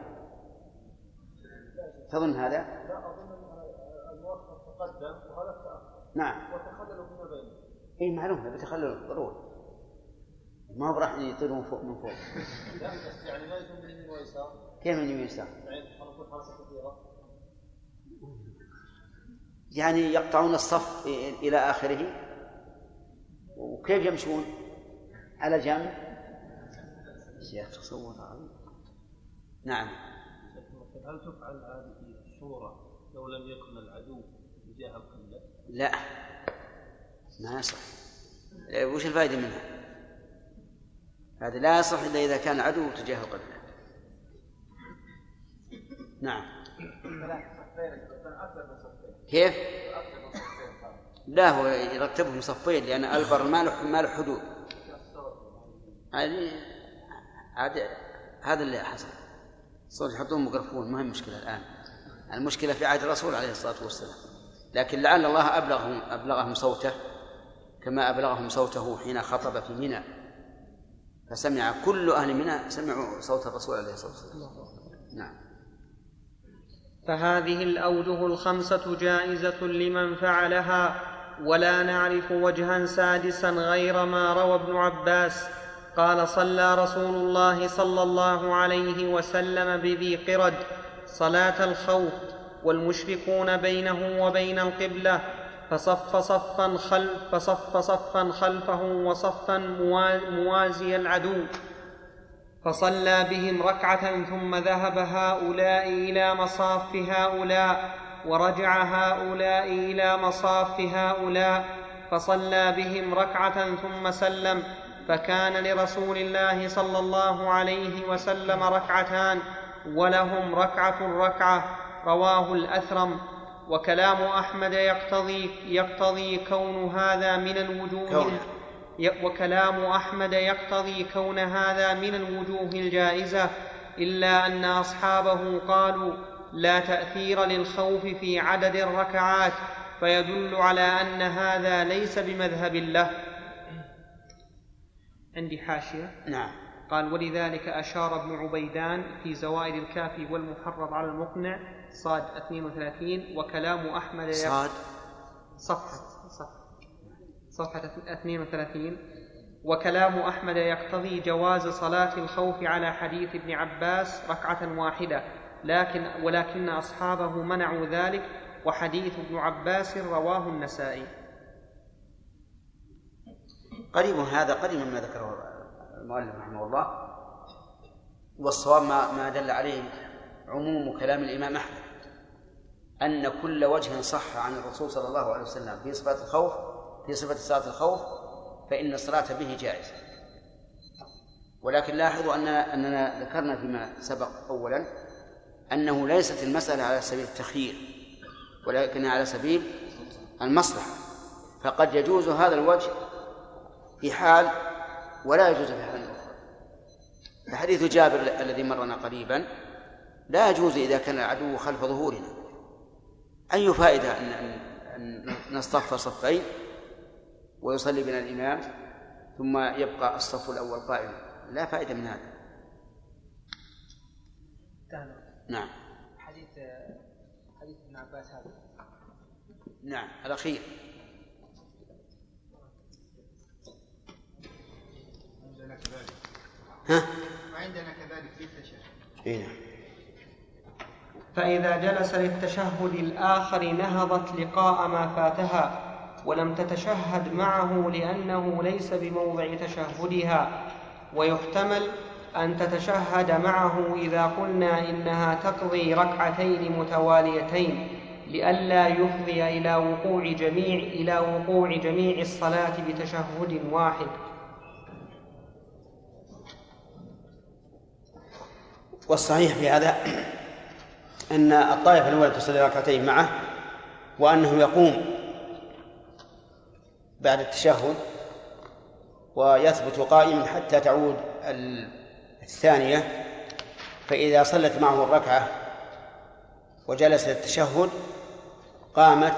تظن هذا؟ لا أظن أن تقدم وهذا تأخر نعم وتخللوا فيما بينهم اي معلوم بيتخلل ضروري ما هو راح يطيرون فوق من فوق لا بس يعني ما يكون من يمين ويسار كيف من يمين ويسار؟ يعني حركة كثيرة يعني يقطعون الصف إلى آخره وكيف يمشون على جنب يا أخي تصور نعم هل تفعل هذه لو لم يكن العدو تجاه القبلة؟ لا. ما يصح. وش الفائدة منها؟ هذا لا يصح إلا إذا كان عدو تجاه القبلة. نعم. كيف؟ لا هو يرتبهم صفين لأن البر ما له ما له حدود. هذه هذا هذا اللي حصل. صار يحطون ميكروفون ما هي مشكلة الآن. المشكلة في عهد الرسول عليه الصلاة والسلام. لكن لعل الله أبلغهم أبلغهم صوته كما أبلغهم صوته حين خطب في منى. فسمع كل أهل منى سمعوا صوت الرسول عليه الصلاة والسلام. نعم. فهذه الأوجه الخمسة جائزة لمن فعلها ولا نعرف وجها سادسا غير ما روى ابن عباس. قال صلى رسول الله صلى الله عليه وسلم بذي قرد صلاة الخوف والمشركون بينه وبين القبلة فصف صفا خلف فصف صفا خلفه وصفا موازي العدو. فصلى بهم ركعة ثم ذهب هؤلاء إلى مصاف هؤلاء ورجع هؤلاء إلى مصاف هؤلاء. فصلى بهم ركعة ثم سلم فكان لرسول الله صلى الله عليه وسلم ركعتان. ولهم ركعة ركعة رواه الأثرم. وكلام أحمد يقتضي يقتضي كون هذا من الوجوه وكلام أحمد يقتضي كون هذا من الوجوه الجائزة إلا أن أصحابه قالوا لا تأثير للخوف في عدد الركعات فيدل على أن هذا ليس بمذهب له. عندي حاشية؟ نعم. قال ولذلك أشار ابن عبيدان في زوائد الكافي والمحرض على المقنع صاد 32 وكلام أحمد صاد. صفحة صفحة صفحة 32 وكلام أحمد يقتضي جواز صلاة الخوف على حديث ابن عباس ركعة واحدة لكن ولكن أصحابه منعوا ذلك وحديث ابن عباس رواه النسائي. قريب هذا قريب مما ذكره المؤلف رحمه الله والصواب ما, ما دل عليه عموم كلام الإمام أحمد أن كل وجه صح عن الرسول صلى الله عليه وسلم في صفات الخوف في صفة صلاة الخوف فإن الصلاة به جائزة. ولكن لاحظوا أن أننا ذكرنا فيما سبق أولا أنه ليست المسألة على سبيل التخيير ولكن على سبيل المصلحة. فقد يجوز هذا الوجه في حال ولا يجوز في حال فحديث جابر الذي مرنا قريبا لا يجوز إذا كان العدو خلف ظهورنا. أي فائدة أن أن نصطف صفين ويصلي بنا الإمام ثم يبقى الصف الأول قائما لا فائدة من هذا. نعم. حديث حديث ابن عباس هذا. نعم الأخير. ها؟ وعندنا كذلك في التشهد. نعم فإذا جلس للتشهد الآخر نهضت لقاء ما فاتها ولم تتشهد معه لأنه ليس بموضع تشهدها ويحتمل أن تتشهد معه إذا قلنا إنها تقضي ركعتين متواليتين لئلا يفضي إلى وقوع جميع إلى وقوع جميع الصلاة بتشهد واحد. والصحيح في هذا أن الطائفة الأولى تصلي ركعتين معه وأنه يقوم بعد التشهد ويثبت قائما حتى تعود الثانية فإذا صلت معه الركعة وجلس للتشهد قامت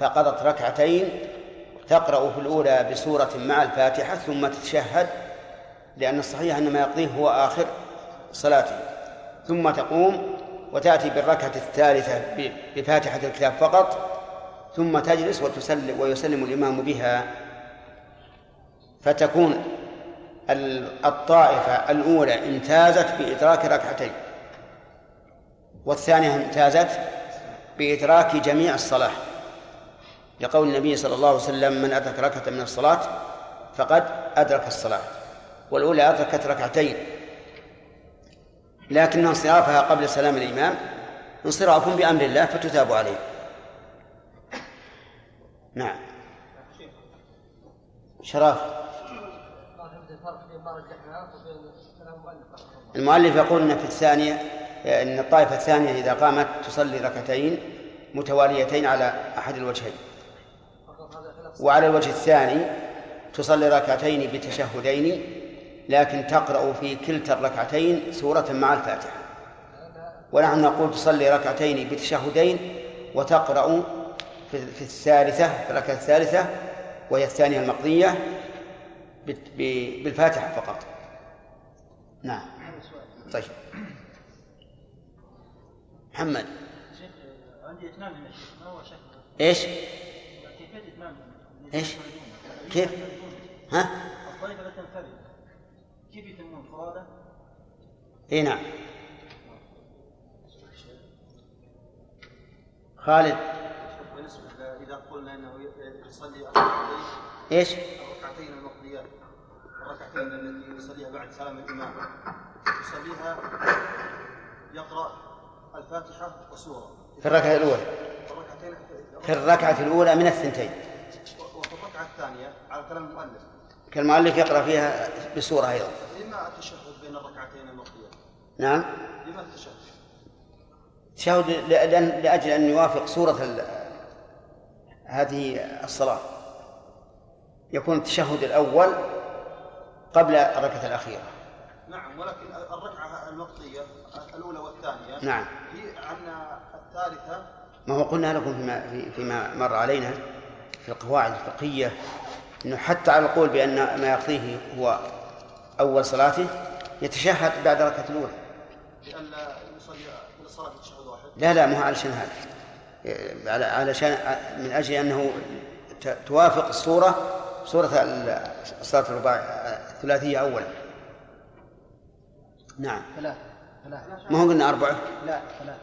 فقضت ركعتين تقرأ في الأولى بسورة مع الفاتحة ثم تتشهد لأن الصحيح أن ما يقضيه هو آخر. صلاته. ثم تقوم وتأتي بالركعة الثالثة بفاتحة الكتاب فقط ثم تجلس وتسلم ويسلم الإمام بها. فتكون الطائفة الأولى امتازت بإدراك ركعتين والثانية امتازت بإدراك جميع الصلاة. لقول النبي صلى الله عليه وسلم من أدرك ركعة من الصلاة فقد أدرك الصلاة. والأولى أدركت ركعتين. لكن انصرافها قبل سلام الإمام انصراف بأمر الله فتثاب عليه. نعم. شراف المؤلف يقول إن في الثانية إن الطائفة الثانية إذا قامت تصلي ركعتين متواليتين على أحد الوجهين. وعلى الوجه الثاني تصلي ركعتين بتشهدين لكن تقرأ في كلتا الركعتين سورة مع الفاتحة. ونحن نقول تصلي ركعتين بتشهدين وتقرأ في الثالثة في الركعة الثالثة وهي الثانية المقضية بالفاتحة فقط. نعم. طيب. محمد. عندي إتمام ما هو إيش؟ كيفية إتمام؟ إيش؟ كيف؟ ها؟ لا تنفرد. كيف يتمون فرادى؟ إي نعم. خالد. إذا قلنا إنه يصلي إيش؟ الركعتين المقضيات الركعتين التي يصليها بعد سلام الإمام يصليها يقرأ الفاتحة وسورة. في الركعة الأولى. في الركعة الأولى من الثنتين. وفي الركعة الثانية على كلام المؤلف. كالمؤلف يقرأ فيها بسورة أيضا. لما التشهد بين الركعتين المقضيات نعم. لما التشهد؟ تشهد لأجل أن يوافق صورة هذه الصلاة. يكون التشهد الأول قبل الركعة الأخيرة. نعم ولكن الركعة المقضية الأولى والثانية نعم. هي أن الثالثة؟ ما هو قلنا لكم فيما فيما مر علينا في القواعد الفقهية. أنه حتى على القول بأن ما يقضيه هو أول صلاته يتشهد بعد الركعة الأولى. لأن يصلي كل صلاة تشهد واحد. لا لا مو علشان هذا. علشان من أجل أنه توافق الصورة صورة الصلاة الرباع الثلاثية أولا. نعم. ثلاثة. ثلاثة. ما هو قلنا أربعة؟ لا ثلاثة.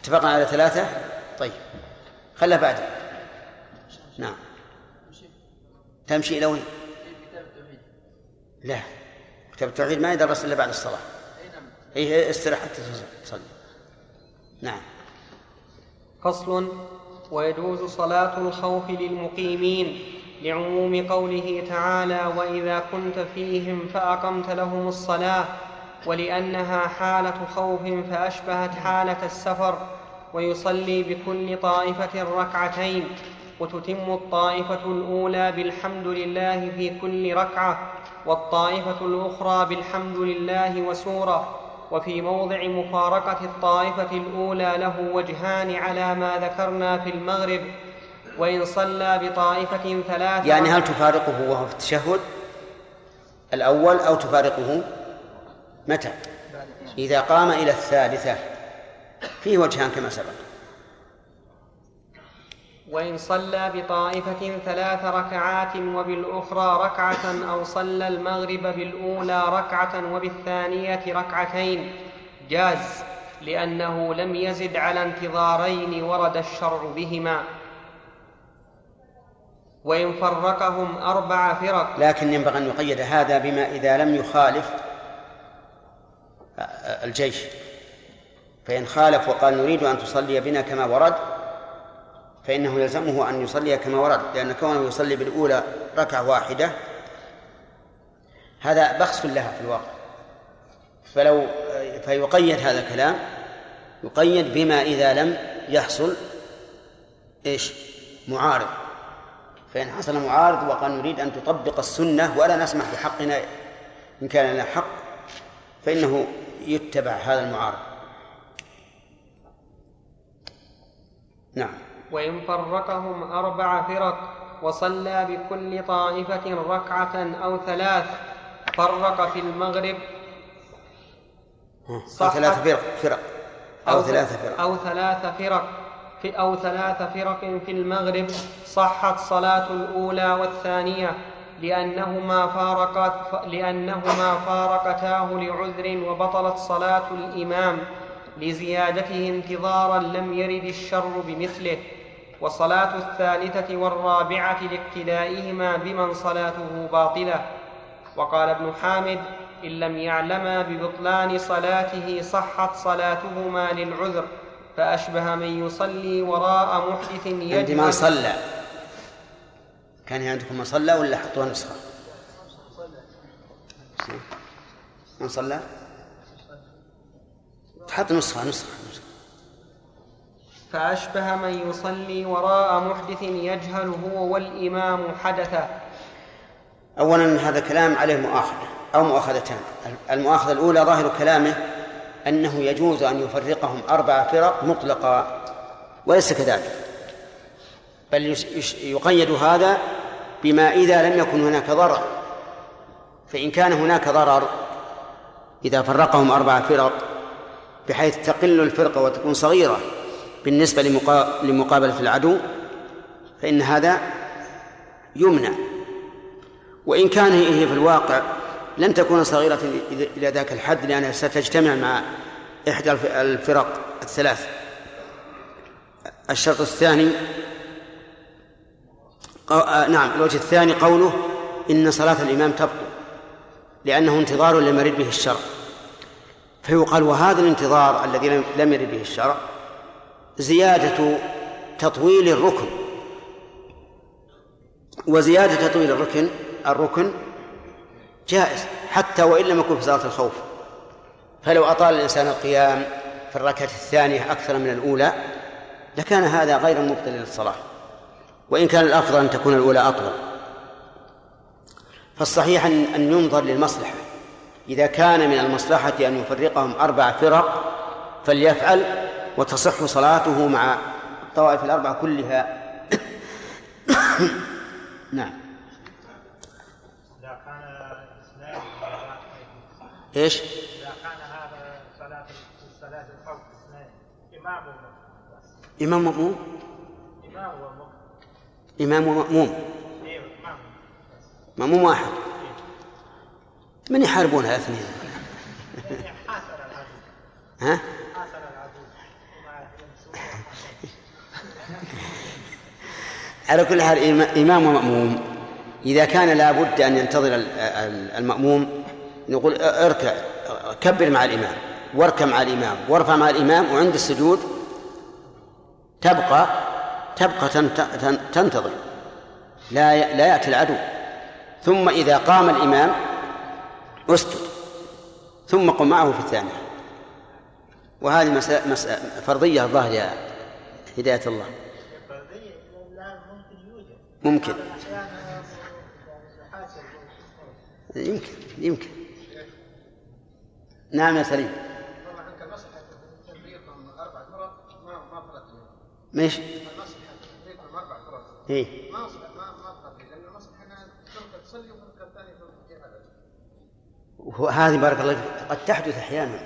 اتفقنا على ثلاثة؟ طيب. خلها بعد. نعم. تمشي إلى وين؟ لا كتاب التوحيد ما يدرس إلا بعد الصلاة. إيه استرح حتى تصلي. نعم. فصل. ويجوز صلاة الخوف للمقيمين لعموم قوله تعالى وإذا كنت فيهم فأقمت لهم الصلاة ولأنها حالة خوف فأشبهت حالة السفر ويصلي بكل طائفة ركعتين. وتتم الطائفة الأولى بالحمد لله في كل ركعة والطائفة الأخرى بالحمد لله وسورة. وفي موضع مفارقة الطائفة الأولى له وجهان على ما ذكرنا في المغرب. وإن صلى بطائفة ثلاثة يعني هل تفارقه وهو في التشهد؟ الأول أو تفارقه؟ متى؟ إذا قام إلى الثالثة فيه وجهان كما سبق. وإن صلى بطائفة ثلاث ركعات وبالأخرى ركعة أو صلى المغرب بالأولى ركعة وبالثانية ركعتين جاز لأنه لم يزد على انتظارين ورد الشرع بهما. وإن فرقهم أربع فرق. لكن ينبغي أن يقيد هذا بما إذا لم يخالف الجيش. فإن خالف وقال نريد أن تصلي بنا كما ورد فإنه يلزمه أن يصلي كما ورد لأن كونه يصلي بالأولى ركعة واحدة هذا بخس لها في الواقع. فلو فيقيد هذا الكلام يقيد بما إذا لم يحصل إيش؟ معارض. فإن حصل معارض وقال نريد أن تطبق السنة ولا نسمح بحقنا إن كان لنا حق فإنه يتبع هذا المعارض. نعم. وإن فرقهم أربع فرق وصلى بكل طائفة ركعة أو ثلاث فرق في المغرب أو ثلاث فرق فرق. أو, أو ثلاث فرق. أو ثلاث فرق. في أو ثلاث فرق في المغرب صحت صلاة الأولى والثانية لأنهما فارقت لأنهما فارقتاه لعذر وبطلت صلاة الإمام لزيادته انتظارا لم يرد الشر بمثله. وصلاة الثالثة والرابعة لاقتدائهما بمن صلاته باطلة وقال ابن حامد إن لم يعلما ببطلان صلاته صحت صلاتهما للعذر فأشبه من يصلي وراء محدث يجهل عند من صلى كان عندكم من صلى ولا حطوها نسخة؟ من صلى؟ تحط نسخة نسخة فأشبه من يصلي وراء محدث يجهل هو والإمام حدثا. أولا هذا كلام عليه مؤاخذة أو مؤاخذتان. المؤاخذة الأولى ظاهر كلامه أنه يجوز أن يفرقهم أربع فرق مطلقة وليس كذلك. بل يقيد هذا بما إذا لم يكن هناك ضرر. فإن كان هناك ضرر إذا فرقهم أربع فرق بحيث تقل الفرقة وتكون صغيرة بالنسبة لمقابلة العدو فإن هذا يمنع. وإن كان هي في الواقع لن تكون صغيرة إلى ذاك الحد لأنها ستجتمع مع إحدى الفرق الثلاث. الشرط الثاني آه نعم الوجه الثاني قوله إن صلاة الإمام تبطل لأنه انتظار لم يرد به الشرع. فيقال وهذا الانتظار الذي لم يرد به الشرع زيادة تطويل الركن. وزيادة تطويل الركن الركن جائز حتى وإن لم يكن في صلاة الخوف. فلو أطال الإنسان القيام في الركعة الثانية أكثر من الأولى لكان هذا غير مبطل للصلاة. وإن كان الأفضل أن تكون الأولى أطول. فالصحيح أن ينظر للمصلحة. إذا كان من المصلحة أن يفرقهم أربع فرق فليفعل وتصح صلاته مع الطوائف الأربعة كلها نعم إذا كان إيش؟ إذا كان هذا صلاة صلاة الخوف اثنين إمام إمام مأموم؟ إمام إمام ومأموم إيه إمام مأموم واحد من يحاربون هذا الاثنين؟ حاصر العدو ها؟ حاصر العدو وما يمسون على كل حال إما- إمام ومأموم. إذا كان لا بد أن ينتظر ال- ال- المأموم نقول اركع كبر مع الإمام واركع مع الإمام وارفع مع الإمام وعند السجود تبقى تبقى تنت- تن- تنتظر. لا لا يأتي العدو. ثم إذا قام الإمام اسجد. ثم قم معه في الثانية. وهذه مسألة فرضية الظاهر يا هداية الله. ممكن. يمكن يمكن. نعم يا سليم. ماشي. إيه. ما وهذه بارك الله فيك. قد تحدث أحيانا.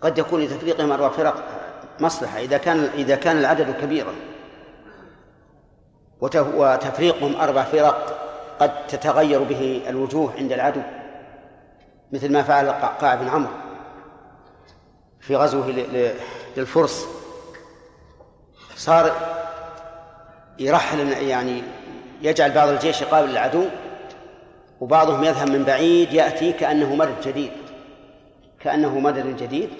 قد يكون لتفريقهم أربع فرق مصلحة إذا كان إذا كان العدد كبيرا. وتفريقهم أربع فرق قد تتغير به الوجوه عند العدو مثل ما فعل قعقاع بن عمرو في غزوه للفرس. صار يرحل يعني يجعل بعض الجيش يقابل العدو وبعضهم يذهب من بعيد يأتي كأنه مدد جديد كأنه مدد جديد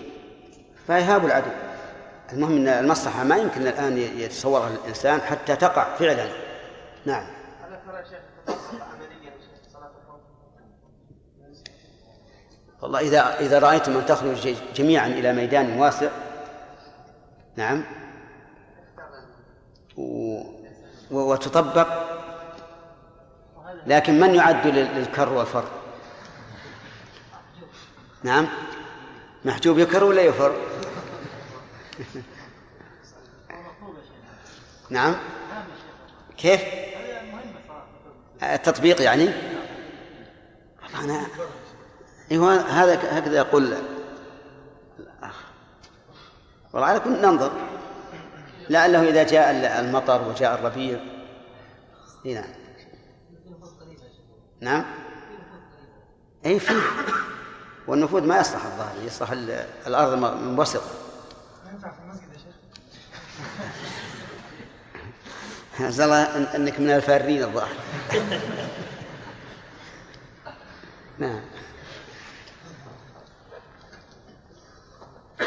فيهاب العدو. المهم أن المصلحة ما يمكن الآن يتصورها الإنسان حتى تقع فعلا. نعم. والله إذا إذا رأيتم أن تخرج جميعا إلى ميدان واسع نعم و... وتطبق لكن من يعد للكر والفر؟ نعم محجوب يكر ولا يفر؟ نعم. كيف؟ التطبيق يعني؟ أنا أيوة هذا هكذا يقول الأخ. والله على كل ننظر. لعله إذا جاء المطر وجاء الربيع. نعم. نعم. أي فيه والنفوذ ما يصلح الظاهر يصلح الأرض المنبسطة. الله أنك من الفارين الظاهر نعم.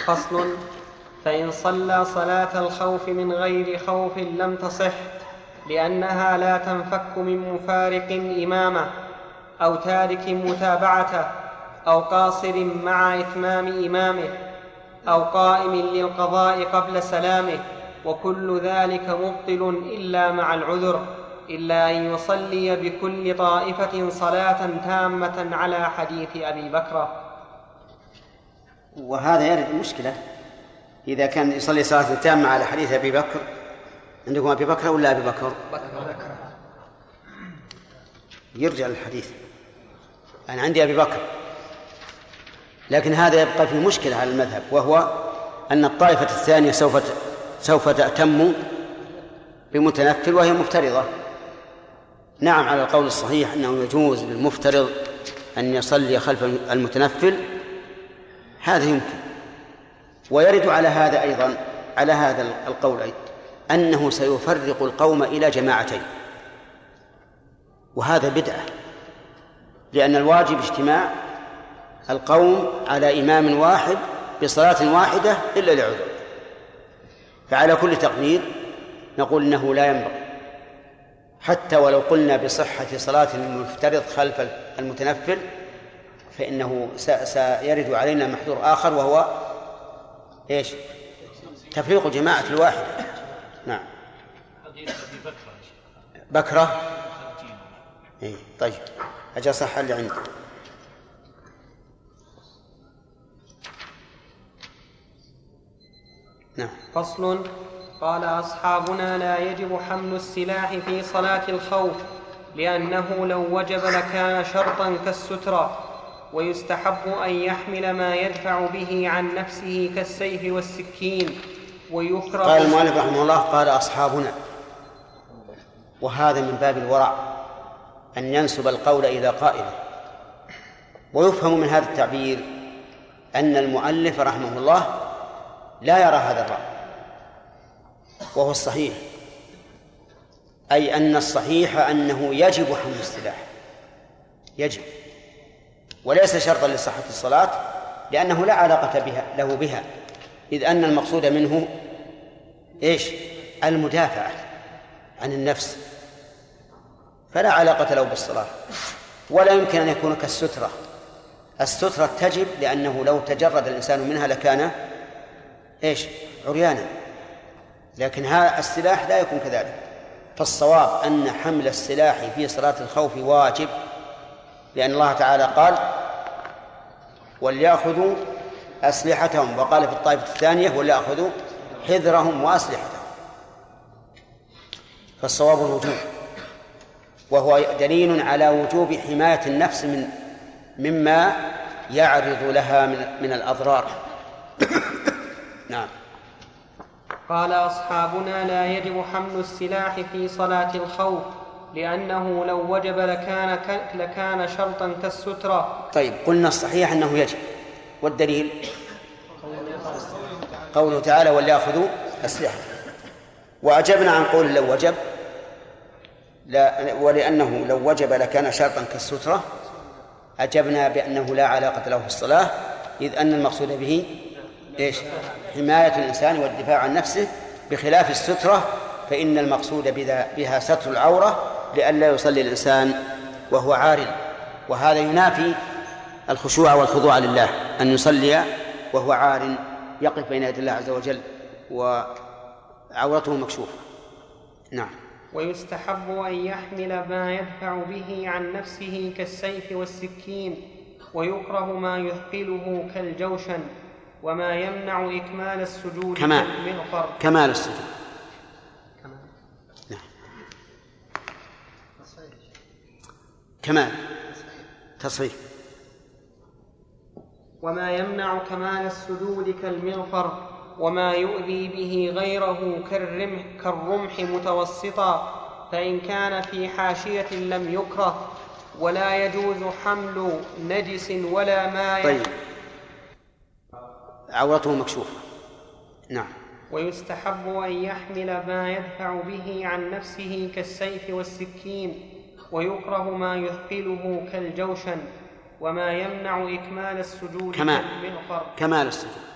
فصل. فإن صلى صلاة الخوف من غير خوف لم تصح لأنها لا تنفك من مفارق إمامة أو تارك متابعته أو قاصر مع إتمام إمامه. أو قائم للقضاء قبل سلامه وكل ذلك مبطل إلا مع العذر إلا أن يصلي بكل طائفة صلاة تامة على حديث أبي بكر. وهذا يرد مشكلة. إذا كان يصلي صلاة تامة على حديث أبي بكر عندكم أبي بكر ولا أبي بكر؟ بكر يرجع للحديث. أنا عندي أبي بكر. لكن هذا يبقى في مشكلة على المذهب وهو أن الطائفة الثانية سوف سوف تأتم بمتنفل وهي مفترضة. نعم على القول الصحيح أنه يجوز للمفترض أن يصلي خلف المتنفل هذا يمكن. ويرد على هذا أيضا على هذا القول أيضا أنه سيفرق القوم إلى جماعتين. وهذا بدعة لأن الواجب اجتماع القوم على إمام واحد بصلاة واحدة إلا لعذر. فعلى كل تقدير نقول إنه لا ينبغي. حتى ولو قلنا بصحة صلاة المفترض خلف المتنفل فإنه سيرد علينا محذور آخر وهو إيش؟ تفريق جماعة الواحدة نعم. بكرة. إيه طيب. أجل صح اللي عندي. نعم. فصل. قال أصحابنا لا يجب حمل السلاح في صلاة الخوف لأنه لو وجب لكان شرطا كالسترة ويستحب أن يحمل ما يدفع به عن نفسه كالسيف والسكين ويكره قال المؤلف رحمه الله قال أصحابنا وهذا من باب الورع أن ينسب القول إلى قائله. ويفهم من هذا التعبير أن المؤلف رحمه الله لا يرى هذا الرأي. وهو الصحيح. أي أن الصحيح أنه يجب حمل السلاح. يجب. وليس شرطا لصحة الصلاة لأنه لا علاقة بها له بها. إذ أن المقصود منه إيش؟ المدافعة عن النفس. فلا علاقة له بالصلاة. ولا يمكن أن يكون كالسترة. السترة تجب لأنه لو تجرد الإنسان منها لكان إيش؟ عريانا. لكن هذا السلاح لا يكون كذلك. فالصواب أن حمل السلاح في صلاة الخوف واجب لأن الله تعالى قال وليأخذوا أسلحتهم. وقال في الطائفة الثانية وليأخذوا حذرهم وأسلحتهم. فالصواب الوجوب. وهو دليل على وجوب حماية النفس من مما يعرض لها من, من الأضرار. نعم. قال أصحابنا لا يجب حمل السلاح في صلاة الخوف لأنه لو وجب لكان لكان شرطا كالسترة. طيب قلنا الصحيح أنه يجب. والدليل؟ قوله تعالى وليأخذوا أسلحة. وأجبنا عن قول لو وجب لا ولأنه لو وجب لكان شرطا كالسترة أجبنا بأنه لا علاقة له في الصلاة إذ أن المقصود به إيش؟ حماية الإنسان والدفاع عن نفسه بخلاف السترة فإن المقصود بها ستر العورة لئلا يصلي الإنسان وهو عار. وهذا ينافي الخشوع والخضوع لله أن يصلي وهو عار يقف بين يدي الله عز وجل وعورته مكشوفة. نعم. ويستحب أن يحمل ما يدفع به عن نفسه كالسيف والسكين ويكره ما يثقله كالجوشن. وما يمنع إكمال السجود كمال كالمغفر كمال السجود. نعم. كمال. تصريف وما يمنع كمال السجود كالمغفر وما يؤذي به غيره كالرمح, كالرمح متوسطا فإن كان في حاشية لم يكره ولا يجوز حمل نجس ولا ماء طيب. عورته مكشوفة. نعم. ويستحب أن يحمل ما يدفع به عن نفسه كالسيف والسكين ويكره ما يثقله كالجوشن وما يمنع إكمال السجود كمال. كمال السجود.